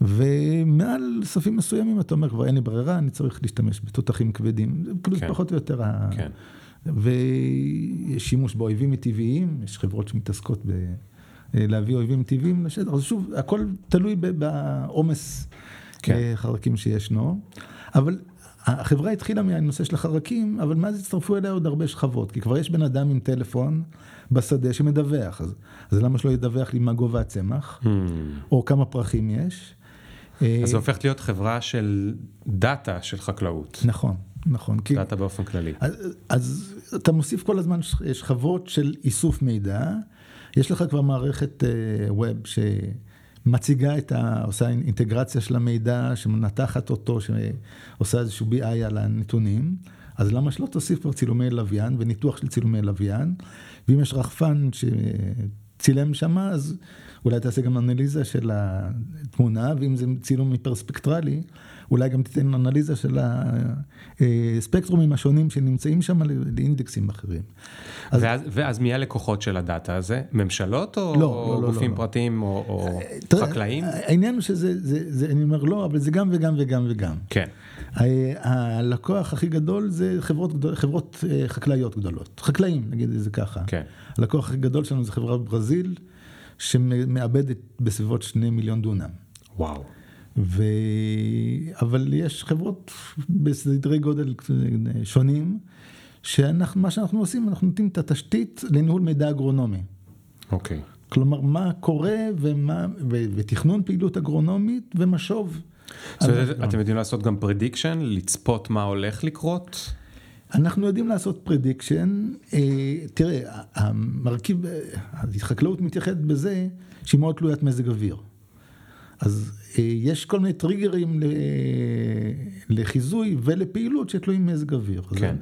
ומעל ספים מסוימים אתה אומר, כבר אין לי ברירה, אני צריך להשתמש בתותחים כבדים. זה כאילו כן. פחות או יותר כן. ויש שימוש באויבים מטבעיים, יש חברות שמתעסקות בלהביא אויבים טבעיים לשטח, אז שוב, הכל תלוי בעומס כן. אה, חרקים שישנו. אבל החברה התחילה מהנושא של החרקים, אבל מאז הצטרפו אליה עוד הרבה שכבות, כי כבר יש בן אדם עם טלפון בשדה שמדווח, אז, אז למה שלא ידווח לי מה גובה הצמח, hmm. או כמה פרחים יש.
אז זה הופך להיות חברה של data של חקלאות.
נכון, נכון.
data כי... באופן כללי.
אז, אז אתה מוסיף כל הזמן שכבות של איסוף מידע, יש לך כבר מערכת web uh, ש... מציגה את ה... עושה אינטגרציה של המידע, שמנתחת אותו, שעושה איזשהו BI על הנתונים, אז למה שלא תוסיף כבר צילומי לוויין וניתוח של צילומי לוויין, ואם יש רחפן שצילם שמה, אז אולי תעשה גם אנליזה של התמונה, ואם זה צילום היפרספקטרלי, אולי גם תיתן אנליזה של הספקטרומים השונים שנמצאים שם לאינדקסים אחרים.
אז, ואז, ואז מי הלקוחות של הדאטה הזה? ממשלות או, לא, או לא, לא, גופים לא, לא. פרטיים או, או תראה, חקלאים?
העניין הוא שזה, זה, זה, אני אומר לא, אבל זה גם וגם וגם וגם.
כן.
הלקוח הכי גדול זה חברות, חברות אה, חקלאיות גדולות, חקלאים נגיד את זה ככה.
כן.
הלקוח הכי גדול שלנו זה חברה בברזיל, שמאבדת בסביבות שני מיליון דונם.
וואו.
ו... אבל יש חברות בסדרי גודל שונים, שמה שאנחנו עושים, אנחנו נותנים את התשתית לניהול מידע אגרונומי.
אוקיי. Okay.
כלומר, מה קורה ומה, ו... ותכנון פעילות אגרונומית ומשוב.
So אתם יודעים לעשות גם prediction, לצפות מה הולך לקרות?
אנחנו יודעים לעשות prediction, אה, תראה, המרכיב, החקלאות מתייחדת בזה שהיא מאוד תלוית מזג אוויר. אז אה, יש כל מיני טריגרים לחיזוי ולפעילות שתלויים מזג אוויר.
כן.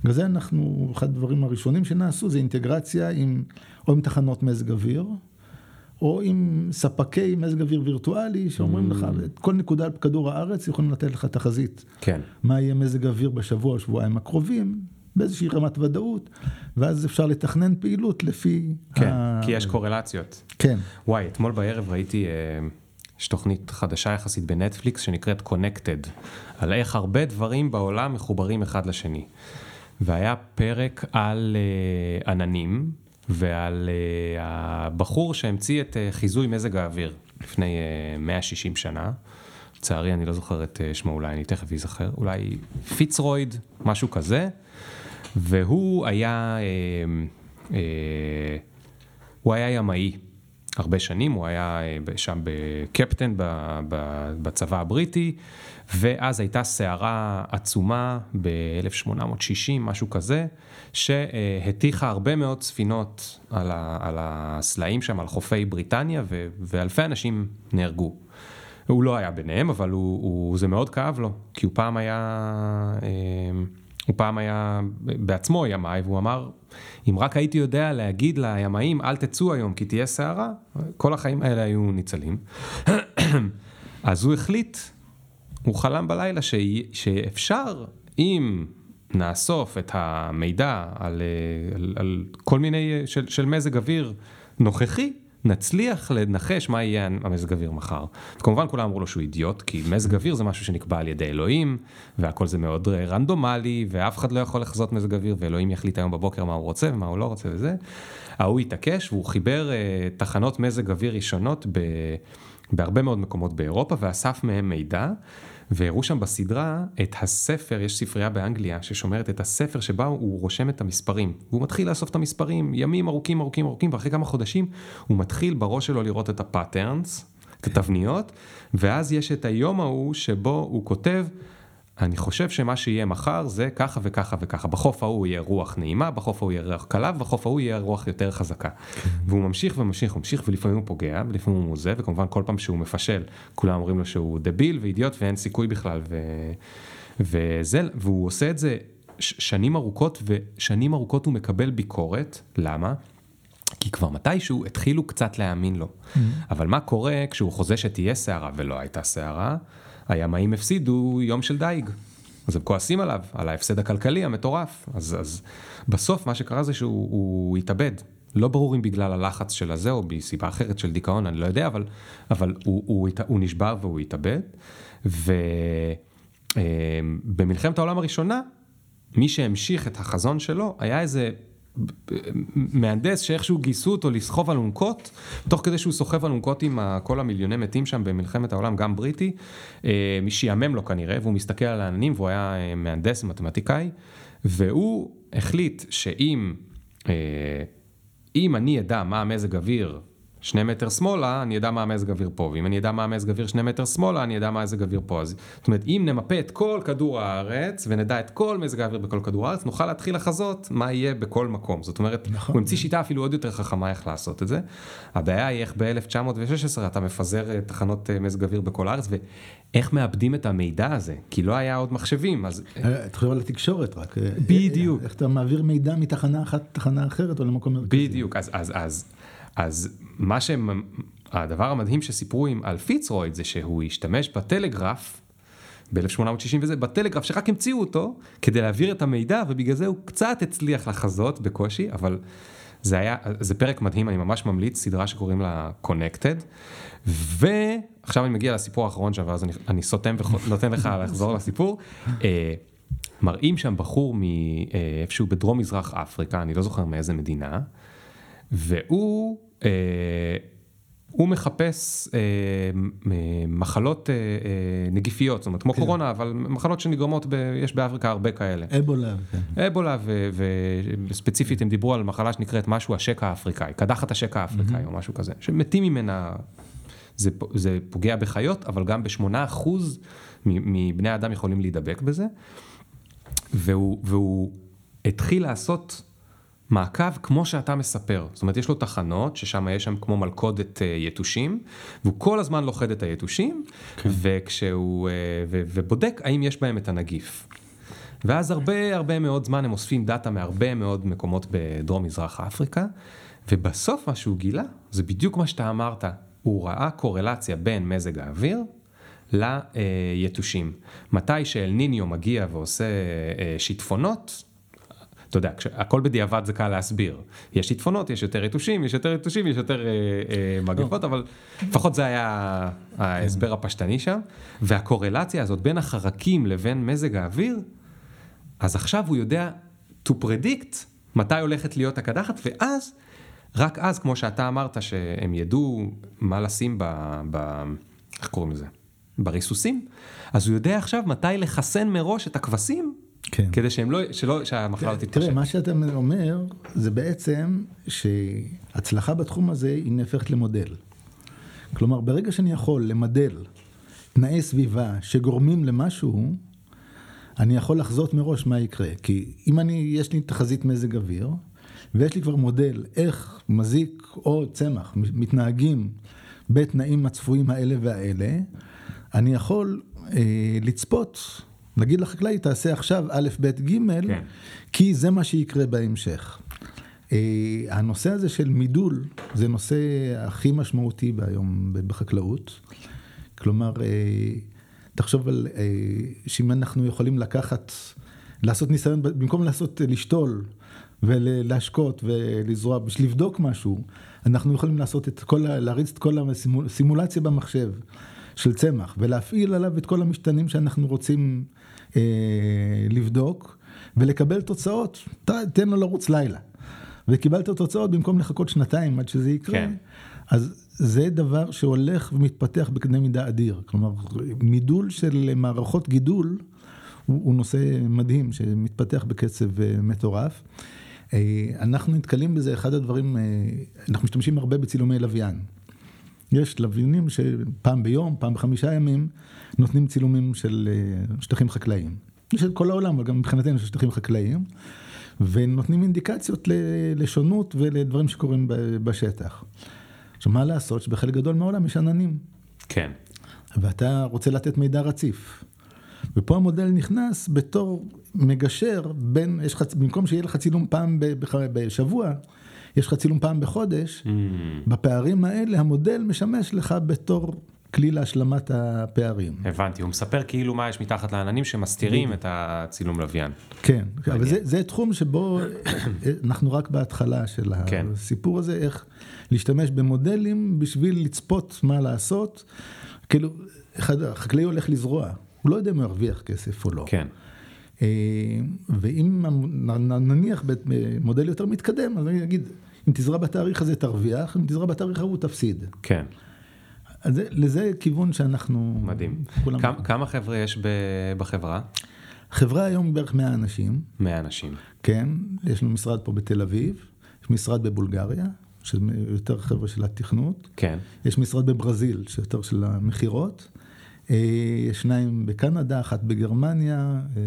בגלל זה אנחנו, אחד הדברים הראשונים שנעשו זה אינטגרציה עם, או עם תחנות מזג אוויר, או עם ספקי מזג אוויר וירטואלי, שאומרים mm. לך, את כל נקודה על כדור הארץ יכולים לתת לך תחזית.
כן.
מה יהיה מזג אוויר בשבוע או שבועיים הקרובים, באיזושהי רמת ודאות, ואז אפשר לתכנן פעילות לפי...
כן, ה... כי יש קורלציות.
כן.
וואי, אתמול בערב ראיתי... אה... יש תוכנית חדשה יחסית בנטפליקס שנקראת Connected, על איך הרבה דברים בעולם מחוברים אחד לשני. והיה פרק על uh, עננים ועל uh, הבחור שהמציא את uh, חיזוי מזג האוויר לפני uh, 160 שנה. לצערי אני לא זוכר את uh, שמו, אולי אני תכף אזכר, אולי פיצרויד, משהו כזה. והוא היה, uh, uh, הוא היה ימאי. הרבה שנים, הוא היה אה, שם בקפטן בצבא הבריטי, ואז הייתה סערה עצומה ב-1860, משהו כזה, שהטיחה הרבה מאוד ספינות על, ה, על הסלעים שם, על חופי בריטניה, ו, ואלפי אנשים נהרגו. הוא לא היה ביניהם, אבל הוא, הוא, זה מאוד כאב לו, כי הוא פעם היה, אה, הוא פעם היה בעצמו ימאי, והוא אמר, אם רק הייתי יודע להגיד לימאים, אל תצאו היום כי תהיה סערה, כל החיים האלה היו ניצלים. אז הוא החליט, הוא חלם בלילה ש... שאפשר, אם נאסוף את המידע על, על, על כל מיני, של, של מזג אוויר נוכחי, נצליח לנחש מה יהיה המזג אוויר מחר. כמובן כולם אמרו לו שהוא אידיוט, כי מזג אוויר זה משהו שנקבע על ידי אלוהים, והכל זה מאוד רנדומלי, ואף אחד לא יכול לחזות מזג אוויר, ואלוהים יחליט היום בבוקר מה הוא רוצה ומה הוא לא רוצה וזה. ההוא התעקש והוא חיבר uh, תחנות מזג אוויר ראשונות ב... בהרבה מאוד מקומות באירופה, ואסף מהם מידע. והראו שם בסדרה את הספר, יש ספרייה באנגליה ששומרת את הספר שבה הוא רושם את המספרים. והוא מתחיל לאסוף את המספרים ימים ארוכים ארוכים ארוכים, ואחרי כמה חודשים הוא מתחיל בראש שלו לראות את ה patterns, את התבניות, ואז יש את היום ההוא שבו הוא כותב אני חושב שמה שיהיה מחר זה ככה וככה וככה. בחוף ההוא יהיה רוח נעימה, בחוף ההוא יהיה רוח קלה, ובחוף ההוא יהיה רוח יותר חזקה. והוא ממשיך וממשיך וממשיך, ולפעמים הוא פוגע, ולפעמים הוא מוזה, וכמובן כל פעם שהוא מפשל, כולם אומרים לו שהוא דביל ואידיוט ואין סיכוי בכלל. ו... וזה, והוא עושה את זה שנים ארוכות, ושנים ארוכות הוא מקבל ביקורת, למה? כי כבר מתישהו התחילו קצת להאמין לו. Mm-hmm. אבל מה קורה כשהוא חוזה שתהיה סערה ולא הייתה סערה? הימאים הפסידו יום של דייג. אז הם כועסים עליו, על ההפסד הכלכלי המטורף. אז, אז בסוף מה שקרה זה שהוא התאבד. לא ברור אם בגלל הלחץ של הזה או בסיבה אחרת של דיכאון, אני לא יודע, אבל, אבל הוא, הוא, הוא, הוא נשבר והוא התאבד. ובמלחמת העולם הראשונה, מי שהמשיך את החזון שלו היה איזה מהנדס שאיכשהו גייסו אותו לסחוב אלונקות, תוך כדי שהוא סוחב אלונקות עם כל המיליוני מתים שם במלחמת העולם, גם בריטי, אה, שיאמם לו כנראה, והוא מסתכל על העננים והוא היה אה, מהנדס, מתמטיקאי, והוא החליט שאם אה, אם אני אדע מה המזג אוויר שני מטר שמאלה, אני אדע מה המזג אוויר פה, ואם אני אדע מה המזג אוויר שני מטר שמאלה, אני אדע מה המזג אוויר פה. אז, זאת אומרת, אם נמפה את כל כדור הארץ, ונדע את כל מזג האוויר בכל כדור הארץ, נוכל להתחיל לחזות מה יהיה בכל מקום. זאת אומרת, נכון. הוא המציא שיטה אפילו עוד יותר חכמה איך לעשות את זה. הבעיה היא איך ב-1916 אתה מפזר אה, תחנות אה, מזג אוויר בכל הארץ, ואיך מאבדים את המידע הזה, כי לא היה עוד מחשבים, אז...
אה, תחשוב על התקשורת רק.
בדיוק.
איך אתה מעביר מידע מתחנה אחת לתחנה אחרת או למקום מרכזי.
בדיוק, אז, אז, אז, אז מה שהם, הדבר המדהים שסיפרו עם על פיצרויד זה שהוא השתמש בטלגרף ב-1860 וזה, בטלגרף שרק המציאו אותו כדי להעביר את המידע ובגלל זה הוא קצת הצליח לחזות בקושי, אבל זה היה, זה פרק מדהים, אני ממש ממליץ, סדרה שקוראים לה Connected. ועכשיו אני מגיע לסיפור האחרון שם, ואז אני, אני סותם ונותן לך לחזור לסיפור. אה, מראים שם בחור מאיפשהו בדרום מזרח אפריקה, אני לא זוכר מאיזה מדינה, והוא אה, הוא מחפש אה, מחלות אה, אה, נגיפיות, זאת אומרת כמו כן. קורונה, אבל מחלות שנגרמות, ב, יש באפריקה הרבה כאלה.
אבולה. כן.
אבולה, וספציפית הם דיברו על מחלה שנקראת משהו השקע האפריקאי, קדחת השקע האפריקאי mm-hmm. או משהו כזה, שמתים ממנה, זה, זה פוגע בחיות, אבל גם בשמונה אחוז מבני האדם יכולים להידבק בזה, והוא, והוא התחיל לעשות מעקב כמו שאתה מספר. זאת אומרת, יש לו תחנות, ששם יש שם כמו מלכודת אה, יתושים, והוא כל הזמן לוכד את היתושים, כן. וכשהוא, אה, ו, ובודק האם יש בהם את הנגיף. ואז הרבה הרבה מאוד זמן הם אוספים דאטה מהרבה מאוד מקומות בדרום מזרח אפריקה, ובסוף מה שהוא גילה, זה בדיוק מה שאתה אמרת, הוא ראה קורלציה בין מזג האוויר ליתושים. מתי שאל ניניו מגיע ועושה אה, שיטפונות, אתה יודע, הכל בדיעבד זה קל להסביר. יש שיטפונות, יש יותר יתושים, יש יותר יתושים, יש יותר אה, אה, מגפות, אבל לפחות זה היה ההסבר הפשטני שם. והקורלציה הזאת בין החרקים לבין מזג האוויר, אז עכשיו הוא יודע to predict מתי הולכת להיות הקדחת, ואז, רק אז, כמו שאתה אמרת, שהם ידעו מה לשים ב... ב איך קוראים לזה? בריסוסים, אז הוא יודע עכשיו מתי לחסן מראש את הכבשים כן. כדי שהם לא, שלא, שהמחלה לא תתפשט.
תראה, מה שאתה אומר, זה בעצם שהצלחה בתחום הזה היא נהפכת למודל. כלומר, ברגע שאני יכול למדל תנאי סביבה שגורמים למשהו, אני יכול לחזות מראש מה יקרה. כי אם אני, יש לי תחזית מזג אוויר, ויש לי כבר מודל איך מזיק או צמח מתנהגים בתנאים הצפויים האלה והאלה, אני יכול אה, לצפות נגיד לחקלאי, תעשה עכשיו א', ב', ג', כן. כי זה מה שיקרה בהמשך. Uh, הנושא הזה של מידול, זה נושא הכי משמעותי היום בחקלאות. כלומר, uh, תחשוב על uh, שאם אנחנו יכולים לקחת, לעשות ניסיון, במקום לעשות, לשתול ולהשקות ולזרוע, בשביל לבדוק משהו, אנחנו יכולים לעשות את כל, להריץ את כל הסימולציה במחשב של צמח, ולהפעיל עליו את כל המשתנים שאנחנו רוצים אה, לבדוק ולקבל תוצאות, ת, תן לו לרוץ לילה. וקיבלת תוצאות במקום לחכות שנתיים עד שזה יקרה. כן. אז זה דבר שהולך ומתפתח בקנה מידה אדיר. כלומר, מידול של מערכות גידול הוא, הוא נושא מדהים שמתפתח בקצב אה, מטורף. אה, אנחנו נתקלים בזה, אחד הדברים, אה, אנחנו משתמשים הרבה בצילומי לוויין. יש לוויינים שפעם ביום, פעם בחמישה ימים, נותנים צילומים של אה, שטחים חקלאיים. יש את כל העולם, אבל גם מבחינתנו יש שטחים חקלאיים, ונותנים אינדיקציות לשונות ולדברים שקורים בשטח. עכשיו, מה לעשות שבחלק גדול מהעולם יש עננים.
כן.
ואתה רוצה לתת מידע רציף. ופה המודל נכנס בתור מגשר בין, יש חצ... במקום שיהיה לך צילום פעם. בשבוע, יש לך צילום פעם בחודש,
Mm.
בפערים האלה המודל משמש לך בתור כלי להשלמת הפערים.
הבנתי, הוא מספר כאילו מה יש מתחת לעננים שמסתירים את הצילום לוויין.
כן, אבל זה, זה תחום שבו אנחנו רק בהתחלה של
כן.
הסיפור הזה, איך להשתמש במודלים בשביל לצפות מה לעשות. כאילו, אחד, החקלאי הולך לזרוע, הוא לא יודע אם הוא ירוויח כסף או לא.
כן,
אה, ואם נניח במודל יותר מתקדם, אז אני אגיד, אם תזרע בתאריך הזה תרוויח, אם תזרע בתאריך ההוא תפסיד.
כן,
אז זה, לזה כיוון שאנחנו...
מדהים.
כולם...
כמה- כמה חבר'ה יש ב- בחברה?
חברה היום בערך 100 אנשים.
100 אנשים.
כן, יש לנו משרד פה בתל אביב, יש משרד בבולגריה, שזה יותר חבר'ה של התכנות,
כן,
יש משרד בברזיל, שיותר של המכירות, שניים בקנדה, אחת בגרמניה, אה,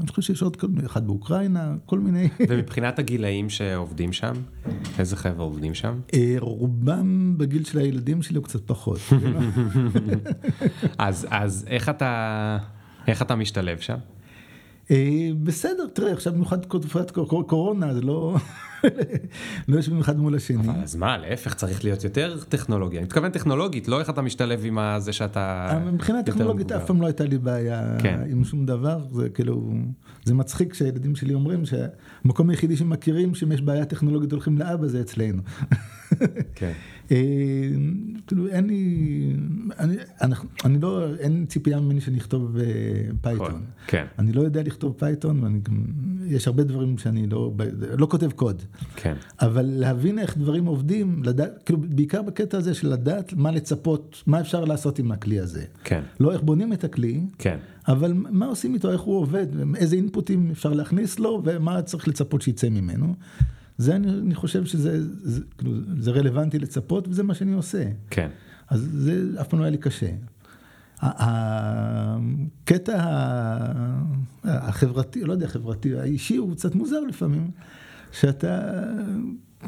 אני חושב שיש עוד אחד באוקראינה, כל מיני.
ומבחינת הגילאים שעובדים שם, איזה חבר'ה עובדים שם?
אה, רובם בגיל של הילדים שלי הוא קצת פחות.
אז, איך אתה משתלב שם?
אה, בסדר, תראה, עכשיו במיוחד תקופת קור- קורונה, זה לא... לא יושבים אחד מול השני.
אז מה, להפך, צריך להיות יותר טכנולוגיה. אני מתכוון טכנולוגית, לא איך אתה משתלב עם זה שאתה...
מבחינה טכנולוגית. אף פעם לא הייתה לי בעיה
כן.
עם שום דבר, זה כאילו, זה מצחיק שהילדים שלי אומרים שהמקום היחידי שמכירים שאם יש בעיה טכנולוגית הולכים לאבא זה אצלנו.
כן,
כאילו אין לי, אני, לא, אין ציפייה ממני שאני אכתוב אה, פייתון.
כן,
אני לא יודע לכתוב פייתון, ואני גם, יש הרבה דברים שאני לא, לא כותב קוד.
כן,
אבל להבין איך דברים עובדים, לדעת, כאילו בעיקר בקטע הזה של לדעת מה לצפות, מה אפשר לעשות עם הכלי הזה.
כן,
לא איך בונים את הכלי,
כן,
אבל מה עושים איתו, איך הוא עובד, איזה אינפוטים אפשר להכניס לו ומה צריך לצפות שיצא ממנו. זה אני, אני חושב שזה זה, כאילו, זה רלוונטי לצפות וזה מה שאני עושה.
כן,
אז זה אף פעם לא היה לי קשה. הקטע החברתי, לא יודע, חברתי, האישי הוא קצת מוזר לפעמים, שאתה,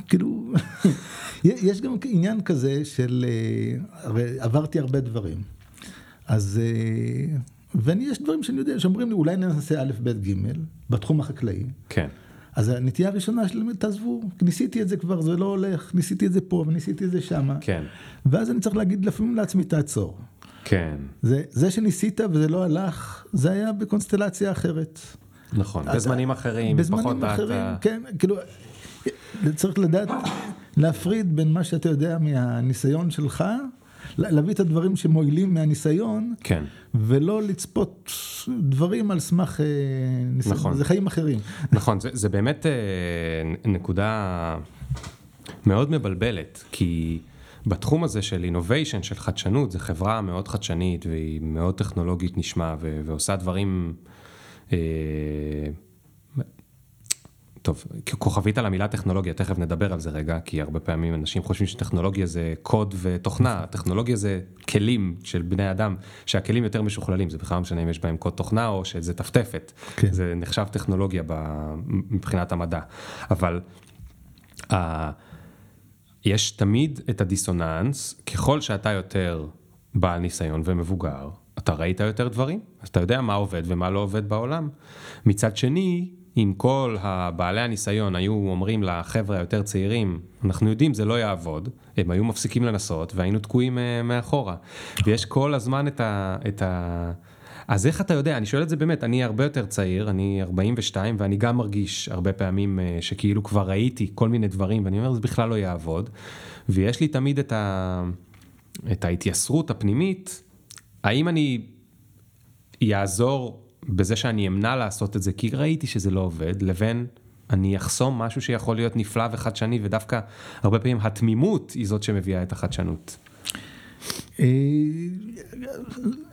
כאילו, יש גם עניין כזה של, אה, הרי עברתי הרבה דברים, אז, אה, ואני, יש דברים שאני יודע, שאומרים לי, אולי ננסה א', ב', ג', בתחום החקלאי.
כן,
אז הנטייה הראשונה שלי, תעזבו, ניסיתי את זה כבר, זה לא הולך, ניסיתי את זה פה וניסיתי את זה שמה.
כן,
ואז אני צריך להגיד לפעמים לעצמי, תעצור.
כן,
זה, זה שניסית וזה לא הלך, זה היה בקונסטלציה אחרת.
נכון,
אז-
בזמנים אחרים, פחות
בזמנים
דעת
אחרים,
ה-
כן, כאילו, צריך לדעת להפריד בין מה שאתה יודע מהניסיון שלך, להביא את הדברים שמועילים מהניסיון,
כן,
ולא לצפות דברים על סמך אה, ניסיון,
נכון.
זה חיים אחרים.
נכון, זה, זה באמת אה, נקודה מאוד מבלבלת, כי בתחום הזה של innovation, של חדשנות, זו חברה מאוד חדשנית והיא מאוד טכנולוגית נשמע ו- ועושה דברים, אה, טוב, כוכבית על המילה טכנולוגיה, תכף נדבר על זה רגע, כי הרבה פעמים אנשים חושבים שטכנולוגיה זה קוד ותוכנה, טכנולוגיה זה כלים של בני אדם, שהכלים יותר משוכללים, זה בכלל לא משנה אם יש בהם קוד תוכנה או שזה טפטפת,
כן.
זה נחשב טכנולוגיה מבחינת המדע, אבל uh, יש תמיד את הדיסוננס, ככל שאתה יותר בעל ניסיון ומבוגר, אתה ראית יותר דברים, אז אתה יודע מה עובד ומה לא עובד בעולם. מצד שני, אם כל הבעלי הניסיון היו אומרים לחבר'ה היותר צעירים, אנחנו יודעים זה לא יעבוד, הם היו מפסיקים לנסות והיינו תקועים אה, מאחורה. ויש כל הזמן את ה... את ה... אז איך אתה יודע, אני שואל את זה באמת, אני הרבה יותר צעיר, אני 42 ואני גם מרגיש הרבה פעמים אה, שכאילו כבר ראיתי כל מיני דברים ואני אומר זה בכלל לא יעבוד. ויש לי תמיד את, ה... את ההתייסרות הפנימית, האם אני יעזור בזה שאני אמנע לעשות את זה כי ראיתי שזה לא עובד, לבין אני אחסום משהו שיכול להיות נפלא וחדשני ודווקא הרבה פעמים התמימות היא זאת שמביאה את החדשנות.
אה,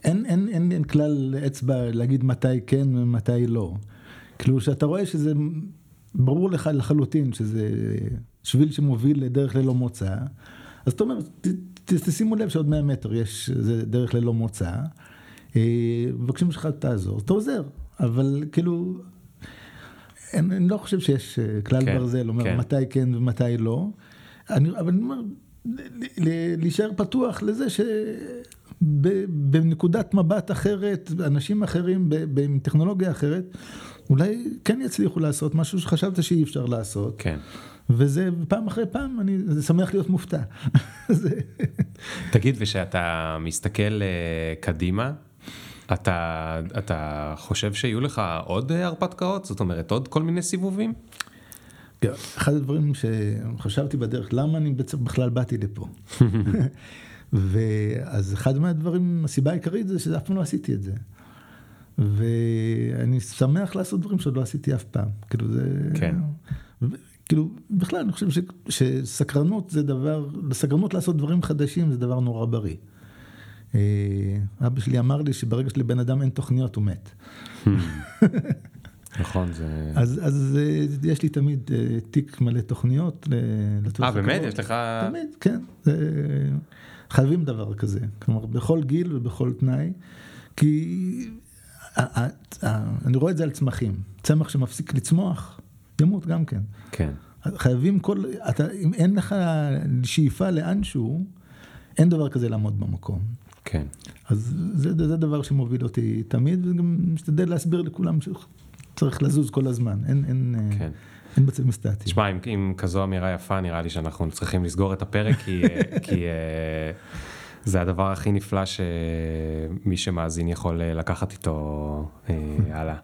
אין, אין, אין, אין כלל אצבע להגיד מתי כן ומתי לא. כאילו שאתה רואה שזה ברור לך לחלוטין שזה שביל שמוביל לדרך ללא מוצא, אז אתה אומר, תשימו לב שעוד 100 מטר יש דרך ללא מוצא, מבקשים ממך תעזור, אתה עוזר, אבל כאילו, אני, אני לא חושב שיש אה, כלל
כן,
ברזל, אומר
כן.
מתי כן ומתי לא, אני, אבל אני אומר, להישאר פתוח לזה בנקודת מבט אחרת, אנשים אחרים, עם טכנולוגיה אחרת, אולי כן יצליחו לעשות משהו שחשבת שאי אפשר לעשות.
כן.
וזה פעם אחרי פעם, אני שמח להיות מופתע.
תגיד, ושאתה מסתכל uh, קדימה, אתה, אתה חושב שיהיו לך עוד הרפתקאות? זאת אומרת, עוד כל מיני סיבובים?
אחד הדברים שחשבתי בדרך, למה אני בכלל באתי לפה? ואז אחד מהדברים, הסיבה העיקרית זה שאף פעם לא עשיתי את זה. ואני שמח לעשות דברים שעוד לא עשיתי אף פעם. כאילו זה...
כן.
כאילו, בכלל, אני חושב ש, שסקרנות זה דבר, סקרנות לעשות דברים חדשים זה דבר נורא בריא. אה, אבא שלי אמר לי שברגע שלבן אדם אין תוכניות הוא מת.
נכון, זה...
אז, אז אה, יש לי תמיד אה, תיק מלא תוכניות.
אה, באמת? יש לך...
תמיד, כן. חייבים דבר כזה. כלומר, בכל גיל ובכל תנאי. כי אני רואה את זה על צמחים. צמח שמפסיק לצמוח, ימות גם כן.
כן.
חייבים כל, אתה, אם אין לך שאיפה לאנשהו, אין דבר כזה לעמוד במקום.
כן.
אז זה, זה דבר שמוביל אותי תמיד, וגם משתדל להסביר לכולם שצריך לזוז כל הזמן, אין, אין, כן. אין בצד מסתעתי.
תשמע, עם, עם כזו אמירה יפה, נראה לי שאנחנו צריכים לסגור את הפרק, כי... כי אה, זה הדבר הכי נפלא שמי שמאזין יכול אה, לקחת איתו אה, הלאה.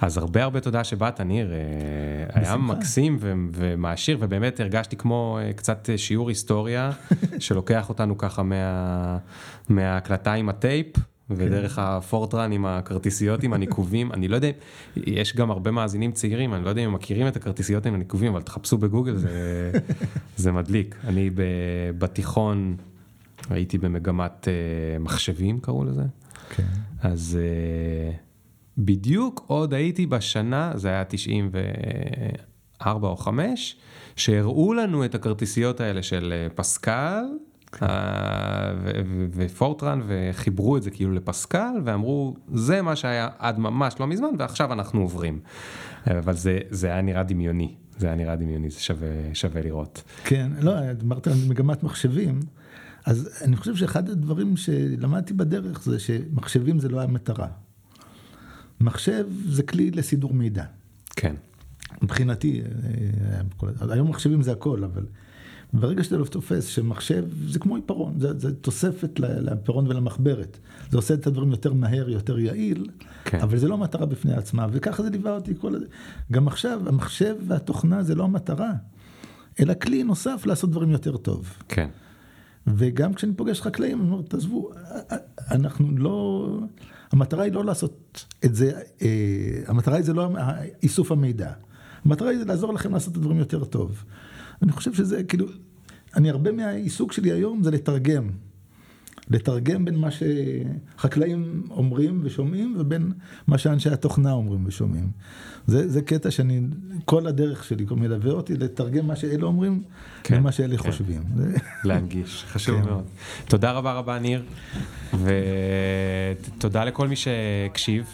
אז הרבה הרבה תודה שבאת, ניר. אה, היה מקסים ומעשיר, ובאמת הרגשתי כמו קצת שיעור היסטוריה, שלוקח אותנו ככה מה, מההקלטה עם הטייפ. ודרך כן. הפורטרן עם הכרטיסיות עם הניקובים, אני לא יודע, יש גם הרבה מאזינים צעירים, אני לא יודע אם הם מכירים את הכרטיסיות עם הניקובים, אבל תחפשו בגוגל, זה, זה מדליק. אני בתיכון הייתי במגמת uh, מחשבים קראו לזה.
כן.
אז uh, בדיוק עוד הייתי בשנה, זה היה 94 או 5, שהראו לנו את הכרטיסיות האלה של uh, פסקל. כן. ופורטרן וחיברו את זה כאילו לפסקל ואמרו זה מה שהיה עד ממש לא מזמן ועכשיו אנחנו עוברים. אבל זה, זה היה נראה דמיוני, זה היה נראה דמיוני, זה שווה, שווה לראות.
כן, לא, אמרת על מגמת מחשבים. אז אני חושב שאחד הדברים שלמדתי בדרך זה שמחשבים זה לא המטרה. מחשב זה כלי לסידור מידע.
כן.
מבחינתי, אה, היום מחשבים זה הכל, אבל ברגע שאתה לא תופס שמחשב זה כמו עיפרון, זה, זה תוספת לעיפרון ולמחברת. זה עושה את הדברים יותר מהר, יותר יעיל, כן. אבל זה לא מטרה בפני עצמה, וככה זה ליווה אותי כל... גם עכשיו, המחשב והתוכנה זה לא המטרה, אלא כלי נוסף לעשות דברים יותר טוב.
כן.
וגם כשאני פוגש חקלאים, אני אומר, תעזבו, אנחנו לא, המטרה היא לא לעשות את זה, אה, המטרה היא זה לא איסוף המידע. המטרה היא לעזור לכם לעשות את הדברים יותר טוב. אני חושב שזה כאילו, אני הרבה מהעיסוק שלי היום זה לתרגם. לתרגם בין מה שחקלאים אומרים ושומעים ובין מה שאנשי התוכנה אומרים ושומעים. זה, זה קטע שאני, כל הדרך שלי מלווה אותי לתרגם מה שאלה אומרים כן, ומה שאלה כן. חושבים.
להנגיש, חשוב כן. מאוד. תודה רבה רבה ניר, ותודה לכל מי שהקשיב.